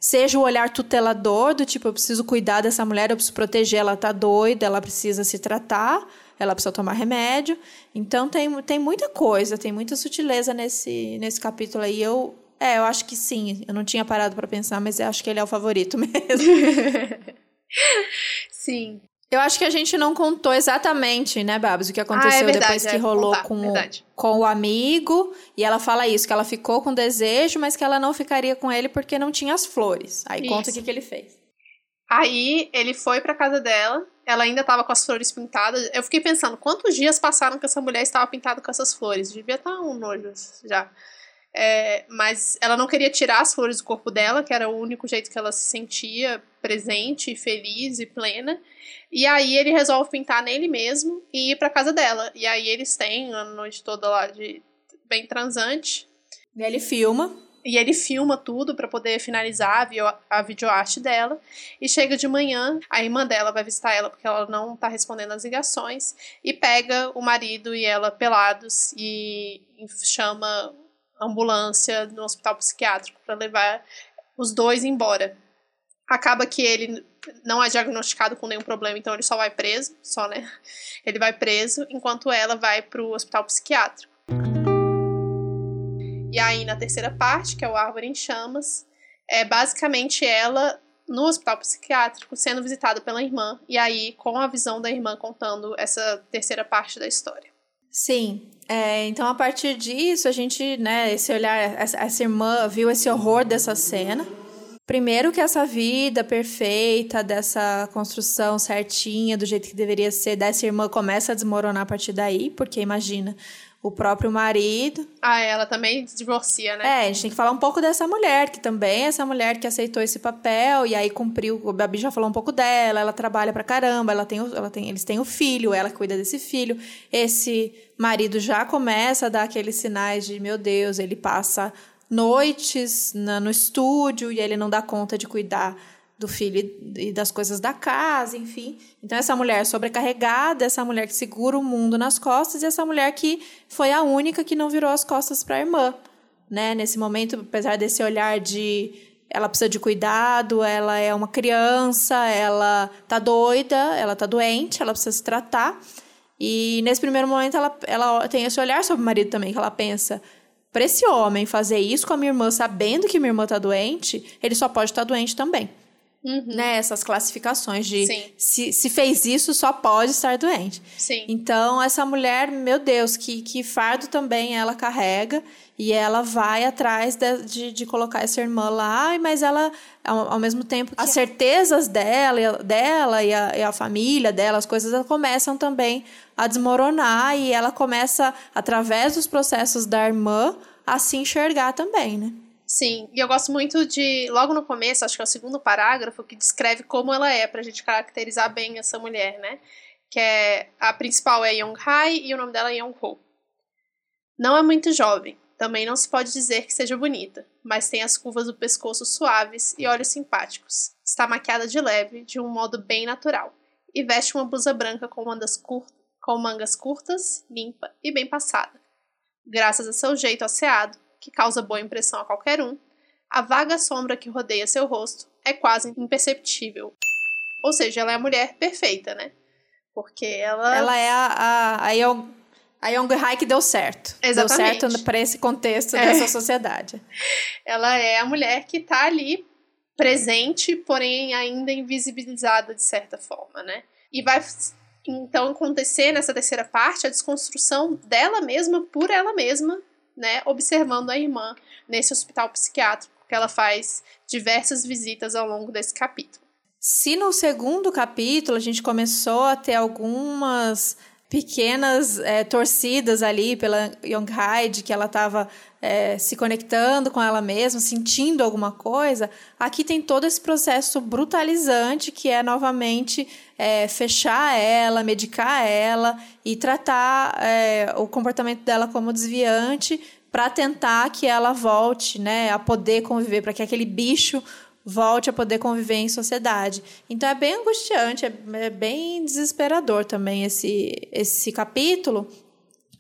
Seja o olhar tutelador, do tipo, eu preciso cuidar dessa mulher, eu preciso proteger, ela tá doida, ela precisa se tratar, ela precisa tomar remédio. Então tem, tem muita coisa, tem muita sutileza nesse, nesse capítulo aí. Eu é, eu acho que sim. Eu não tinha parado para pensar, mas eu acho que ele é o favorito mesmo. sim. Eu acho que a gente não contou exatamente, né, Babs, o que aconteceu ah, é verdade, depois que é, rolou contar, com, o, com o amigo. E ela fala isso, que ela ficou com desejo, mas que ela não ficaria com ele porque não tinha as flores. Aí isso. conta o que, que ele fez. Aí ele foi pra casa dela, ela ainda tava com as flores pintadas. Eu fiquei pensando, quantos dias passaram que essa mulher estava pintada com essas flores? Devia estar tá um nojo já. É, mas ela não queria tirar as flores do corpo dela, que era o único jeito que ela se sentia presente, feliz e plena. E aí ele resolve pintar nele mesmo e ir pra casa dela. E aí eles têm a noite toda lá de bem transante. E ele filma. E ele filma tudo para poder finalizar a, video, a videoarte dela. E chega de manhã, a irmã dela vai visitar ela porque ela não tá respondendo as ligações. E pega o marido e ela pelados e chama ambulância no hospital psiquiátrico para levar os dois embora. Acaba que ele não é diagnosticado com nenhum problema, então ele só vai preso, só, né? Ele vai preso, enquanto ela vai para o hospital psiquiátrico. E aí, na terceira parte, que é o Árvore em Chamas, é basicamente ela no hospital psiquiátrico sendo visitada pela irmã, e aí com a visão da irmã contando essa terceira parte da história. Sim. É, então, a partir disso, a gente, né, esse olhar, essa irmã viu esse horror dessa cena. Primeiro que essa vida perfeita, dessa construção certinha, do jeito que deveria ser, dessa irmã começa a desmoronar a partir daí, porque imagina, o próprio marido. Ah, ela também divorcia, né? É, a gente tem que falar um pouco dessa mulher, que também é essa mulher que aceitou esse papel e aí cumpriu. O Babi já falou um pouco dela, ela trabalha pra caramba, ela tem, ela tem, eles têm o filho, ela cuida desse filho. Esse marido já começa a dar aqueles sinais de, meu Deus, ele passa noites na, no estúdio e ele não dá conta de cuidar do filho e das coisas da casa, enfim. Então, essa mulher sobrecarregada, essa mulher que segura o mundo nas costas, e essa mulher que foi a única que não virou as costas para a irmã. Né? Nesse momento, apesar desse olhar de ela precisa de cuidado, ela é uma criança, ela tá doida, ela tá doente, ela precisa se tratar. E nesse primeiro momento, ela, ela tem esse olhar sobre o marido também, que ela pensa. Para esse homem fazer isso com a minha irmã, sabendo que minha irmã tá doente, ele só pode estar tá doente também. Uhum. Né, essas classificações de se, se fez isso, só pode estar doente. Sim. Então, essa mulher, meu Deus, que, que fardo também ela carrega e ela vai atrás de, de, de colocar essa irmã lá, mas ela, ao, ao mesmo tempo, as certezas dela, dela e a, e a família dela, as coisas começam também a desmoronar e ela começa, através dos processos da irmã, a se enxergar também, né? Sim, e eu gosto muito de, logo no começo, acho que é o segundo parágrafo, que descreve como ela é, pra gente caracterizar bem essa mulher, né? Que é, a principal é Young Hai e o nome dela é Young Ho. Não é muito jovem, também não se pode dizer que seja bonita, mas tem as curvas do pescoço suaves e olhos simpáticos. Está maquiada de leve, de um modo bem natural, e veste uma blusa branca com mangas, com mangas curtas, limpa e bem passada. Graças a seu jeito asseado, que causa boa impressão a qualquer um, a vaga sombra que rodeia seu rosto é quase imperceptível. Ou seja, ela é a mulher perfeita, né? Porque ela. Ela é a, a, a Young, a Young Hai que deu certo. Exatamente. Deu certo para esse contexto é. dessa sociedade. Ela é a mulher que tá ali presente, porém ainda invisibilizada de certa forma, né? E vai então acontecer nessa terceira parte a desconstrução dela mesma por ela mesma né, observando a irmã nesse hospital psiquiátrico porque ela faz diversas visitas ao longo desse capítulo. Se no segundo capítulo a gente começou a ter algumas pequenas é, torcidas ali pela Young que ela estava é, se conectando com ela mesma, sentindo alguma coisa, aqui tem todo esse processo brutalizante que é novamente é, fechar ela, medicar ela e tratar é, o comportamento dela como desviante para tentar que ela volte né, a poder conviver, para que aquele bicho volte a poder conviver em sociedade. Então é bem angustiante, é, é bem desesperador também esse, esse capítulo.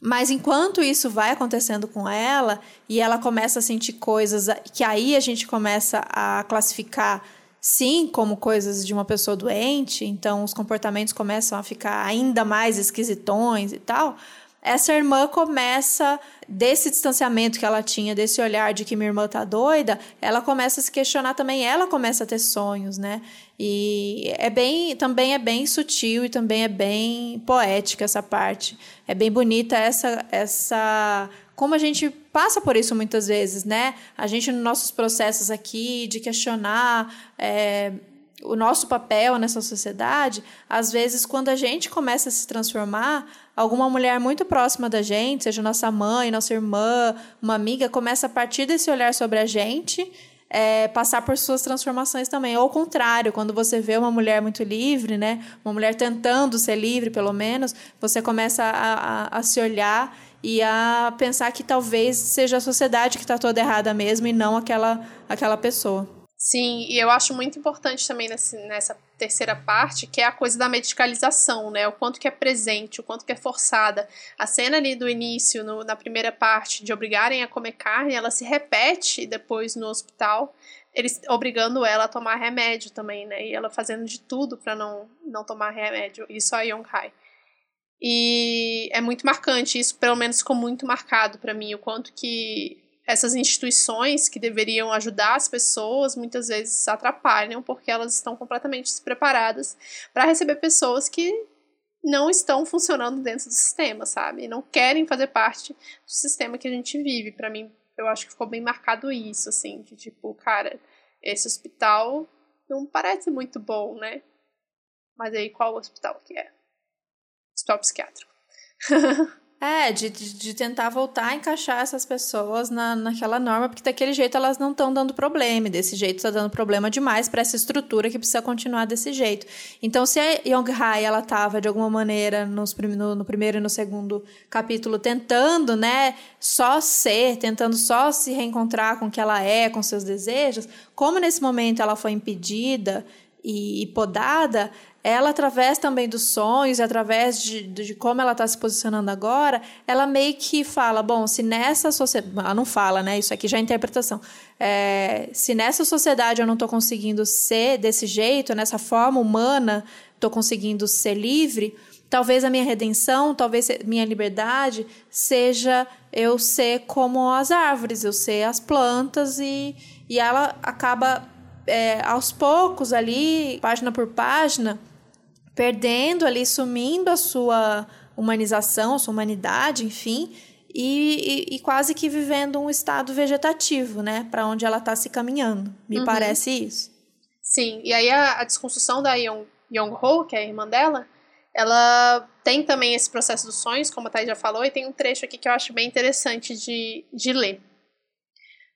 Mas enquanto isso vai acontecendo com ela e ela começa a sentir coisas que aí a gente começa a classificar sim como coisas de uma pessoa doente, então os comportamentos começam a ficar ainda mais esquisitões e tal essa irmã começa, desse distanciamento que ela tinha, desse olhar de que minha irmã tá doida, ela começa a se questionar também, ela começa a ter sonhos, né? E é bem, também é bem sutil e também é bem poética essa parte. É bem bonita essa, essa como a gente passa por isso muitas vezes, né? A gente, nos nossos processos aqui de questionar é, o nosso papel nessa sociedade, às vezes, quando a gente começa a se transformar, alguma mulher muito próxima da gente, seja nossa mãe, nossa irmã, uma amiga, começa a partir desse olhar sobre a gente. É, passar por suas transformações também. Ou ao contrário, quando você vê uma mulher muito livre, né? Uma mulher tentando ser livre, pelo menos, você começa a, a, a se olhar e a pensar que talvez seja a sociedade que está toda errada mesmo e não aquela, aquela pessoa. Sim, e eu acho muito importante também nessa terceira parte, que é a coisa da medicalização, né? O quanto que é presente, o quanto que é forçada. A cena ali do início, no, na primeira parte, de obrigarem a comer carne, ela se repete depois no hospital, eles obrigando ela a tomar remédio também, né? E ela fazendo de tudo para não, não tomar remédio. Isso a Young Hai. E é muito marcante, isso pelo menos ficou muito marcado para mim, o quanto que essas instituições que deveriam ajudar as pessoas muitas vezes atrapalham porque elas estão completamente despreparadas para receber pessoas que não estão funcionando dentro do sistema, sabe? Não querem fazer parte do sistema que a gente vive. Para mim, eu acho que ficou bem marcado isso, assim, de tipo, cara, esse hospital não parece muito bom, né? Mas aí qual hospital que é? Hospital psiquiátrico. É, de, de, tentar voltar a encaixar essas pessoas na, naquela norma, porque daquele jeito elas não estão dando problema, e desse jeito está dando problema demais para essa estrutura que precisa continuar desse jeito. Então, se a Young Hai ela estava de alguma maneira nos, no, no primeiro e no segundo capítulo tentando, né, só ser, tentando só se reencontrar com o que ela é, com seus desejos, como nesse momento ela foi impedida e, e podada, ela, através também dos sonhos, através de, de como ela está se posicionando agora, ela meio que fala: bom, se nessa sociedade. Ela não fala, né? Isso aqui já é interpretação. É, se nessa sociedade eu não estou conseguindo ser desse jeito, nessa forma humana, estou conseguindo ser livre, talvez a minha redenção, talvez minha liberdade seja eu ser como as árvores, eu ser as plantas e, e ela acaba é, aos poucos ali, página por página, perdendo ali, sumindo a sua humanização, a sua humanidade, enfim, e, e, e quase que vivendo um estado vegetativo, né, para onde ela está se caminhando. Me uhum. parece isso. Sim, e aí a, a desconstrução da Young, Young Ho, que é a irmã dela, ela tem também esse processo dos sonhos, como a Thay já falou, e tem um trecho aqui que eu acho bem interessante de, de ler.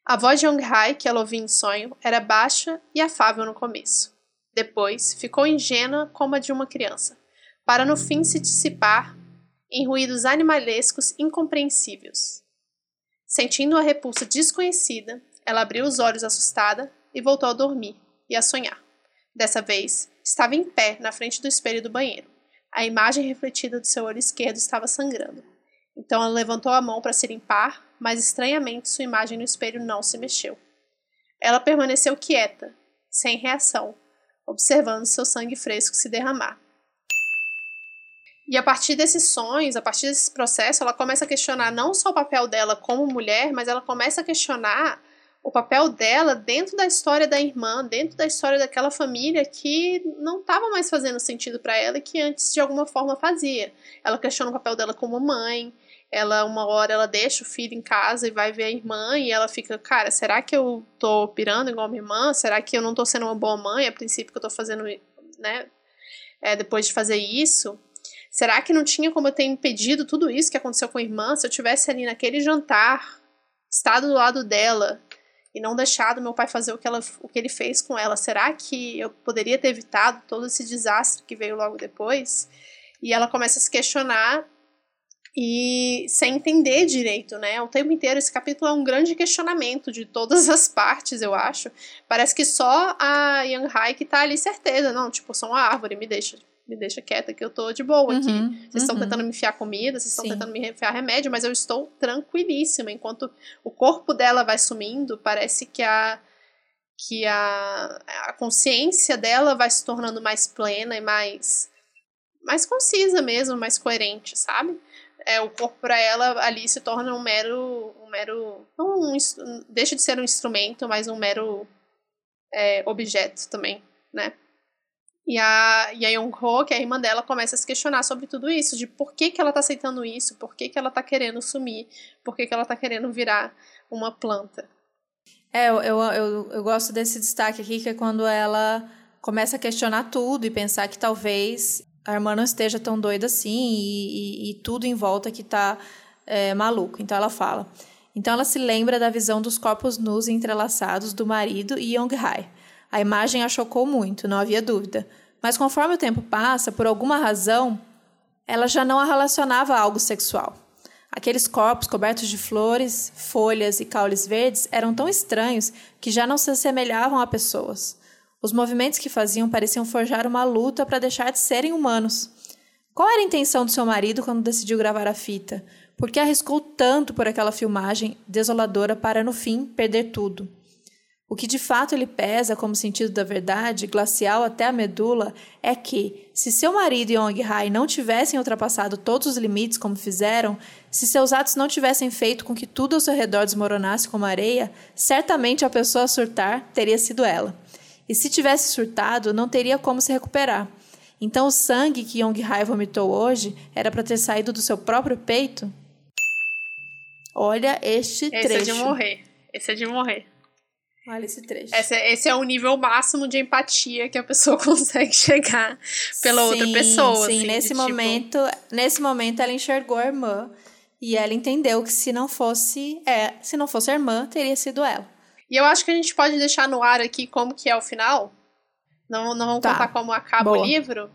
A voz de Young Hai, que ela ouvia em sonho, era baixa e afável no começo. Depois, ficou ingênua como a de uma criança, para no fim se dissipar em ruídos animalescos incompreensíveis. Sentindo a repulsa desconhecida, ela abriu os olhos assustada e voltou a dormir e a sonhar. Dessa vez, estava em pé na frente do espelho do banheiro. A imagem refletida do seu olho esquerdo estava sangrando. Então ela levantou a mão para se limpar, mas estranhamente sua imagem no espelho não se mexeu. Ela permaneceu quieta, sem reação, observando seu sangue fresco se derramar. E a partir desses sonhos, a partir desse processo, ela começa a questionar não só o papel dela como mulher, mas ela começa a questionar o papel dela dentro da história da irmã, dentro da história daquela família que não estava mais fazendo sentido para ela e que antes de alguma forma fazia. Ela questiona o papel dela como mãe, ela uma hora ela deixa o filho em casa e vai ver a irmã e ela fica, cara, será que eu tô pirando igual a minha irmã? Será que eu não tô sendo uma boa mãe a princípio que eu tô fazendo, né? É, depois de fazer isso? Será que não tinha como eu ter impedido tudo isso que aconteceu com a irmã se eu tivesse ali naquele jantar, estado do lado dela e não deixado meu pai fazer o que, ela, o que ele fez com ela? Será que eu poderia ter evitado todo esse desastre que veio logo depois? E ela começa a se questionar e sem entender direito, né? O tempo inteiro esse capítulo é um grande questionamento de todas as partes, eu acho. Parece que só a Young Hai que tá ali certeza, não, tipo, sou uma árvore, me deixa, me deixa quieta que eu tô de boa Uhum, aqui. Vocês estão uhum. tentando me enfiar comida, vocês estão tentando me enfiar remédio, mas eu estou tranquilíssima. Enquanto o corpo dela vai sumindo, parece que a que a, a consciência dela vai se tornando mais plena e mais mais concisa mesmo, mais coerente, sabe? É, o corpo para ela ali se torna um mero um mero um, ins- deixa de ser um instrumento, mas um mero é, objeto também, né? E a, e a Young-ho, que é a irmã dela, começa a se questionar sobre tudo isso, de por que, que ela tá aceitando isso, por que, que ela tá querendo sumir, por que, que ela tá querendo virar uma planta. É, eu, eu, eu, eu gosto desse destaque aqui, que é quando ela começa a questionar tudo e pensar que talvez a irmã não esteja tão doida assim e, e- e tudo em volta que tá é, maluco. Então ela fala. Então ela se lembra da visão dos corpos nus e entrelaçados do marido e Yong-hai. A imagem a chocou muito, não havia dúvida. Mas conforme o tempo passa, por alguma razão, ela já não a relacionava a algo sexual. Aqueles corpos cobertos de flores, folhas e caules verdes eram tão estranhos que já não se assemelhavam a pessoas. Os movimentos que faziam pareciam forjar uma luta para deixar de serem humanos. Qual era a intenção do seu marido quando decidiu gravar a fita? Por que arriscou tanto por aquela filmagem desoladora para, no fim, perder tudo? O que de fato lhe pesa como sentido da verdade, glacial até a medula, é que, se seu marido e Yong-hai não tivessem ultrapassado todos os limites como fizeram, se seus atos não tivessem feito com que tudo ao seu redor desmoronasse como areia, certamente a pessoa a surtar teria sido ela. E se tivesse surtado, não teria como se recuperar. Então o sangue que Yong-hai vomitou hoje era para ter saído do seu próprio peito? Olha este Esse trecho. é de morrer. Esse é de morrer. Olha esse trecho. Esse, é- esse é o nível máximo de empatia que a pessoa consegue chegar pela outra Sim, pessoa. Sim, assim, nesse de, tipo, momento, nesse momento ela enxergou a irmã e ela entendeu que se não fosse, é, se não fosse a irmã, teria sido ela. E eu acho que a gente pode deixar no ar aqui como que é o final. Não, não vamos Tá. contar como acaba o Boa. livro.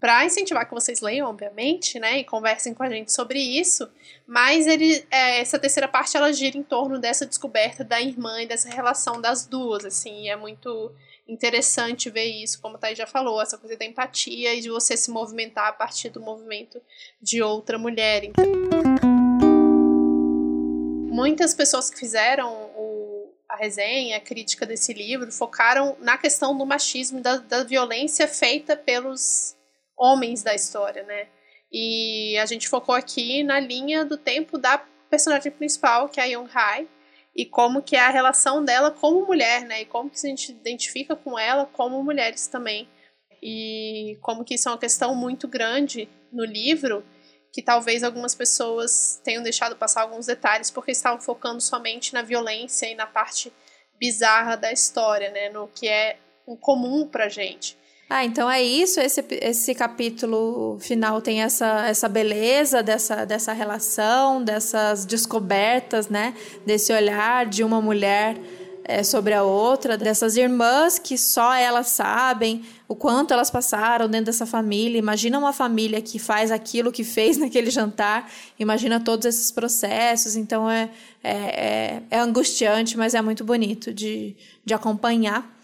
Pra incentivar que vocês leiam, obviamente, né? E conversem com a gente sobre isso. Mas ele, é, essa terceira parte, ela gira em torno dessa descoberta da irmã e dessa relação das duas, assim. É muito interessante ver isso, como a Thaís já falou, essa coisa da empatia e de você se movimentar a partir do movimento de outra mulher. Então, muitas pessoas que fizeram o- a resenha, a crítica desse livro, focaram na questão do machismo da, da violência feita pelos homens da história, né? E a gente focou aqui na linha do tempo da personagem principal, que é a Young Hai, e como que é a relação dela como mulher, né? E como que a gente identifica com ela como mulheres também. E como que isso é uma questão muito grande no livro, que talvez algumas pessoas tenham deixado passar alguns detalhes porque estavam focando somente na violência e na parte bizarra da história, né? No que é um comum pra gente. Ah, então é isso. Esse, esse capítulo final tem essa, essa beleza dessa, dessa relação, dessas descobertas, né? Desse olhar de uma mulher é, sobre a outra, dessas irmãs que só elas sabem o quanto elas passaram dentro dessa família. Imagina uma família que faz aquilo que fez naquele jantar, imagina todos esses processos. Então é, é, é, é angustiante, mas é muito bonito de, de acompanhar.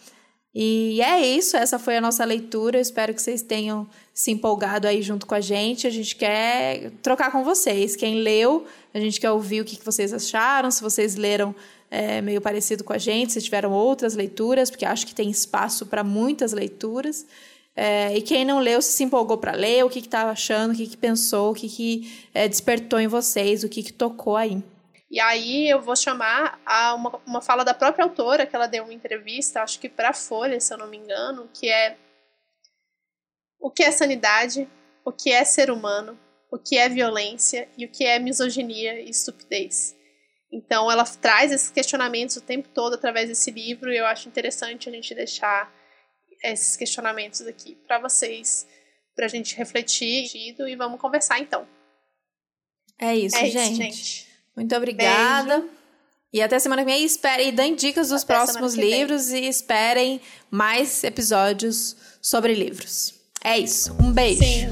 E é isso, essa foi a nossa leitura. Eu espero que vocês tenham se empolgado aí junto com a gente. A gente quer trocar com vocês. Quem leu, a gente quer ouvir o que vocês acharam, se vocês leram é, meio parecido com a gente, se tiveram outras leituras, porque acho que tem espaço para muitas leituras. É, e quem não leu, se se empolgou para ler, o que estava achando, o que, que pensou, o que, que é, despertou em vocês, o que, que tocou aí. E aí eu vou chamar a uma, uma fala da própria autora, que ela deu uma entrevista, acho que para Folha, se eu não me engano, que é o que é sanidade, o que é ser humano, o que é violência e o que é misoginia e estupidez. Então ela traz esses questionamentos o tempo todo através desse livro e eu acho interessante a gente deixar esses questionamentos aqui para vocês, para a gente refletir e vamos conversar então. É isso, é gente. Isso, gente. Muito obrigada. Beijo. E até semana que vem. E, espere, e deem dicas dos até próximos livros e esperem mais episódios sobre livros. É isso. Um beijo. Sim.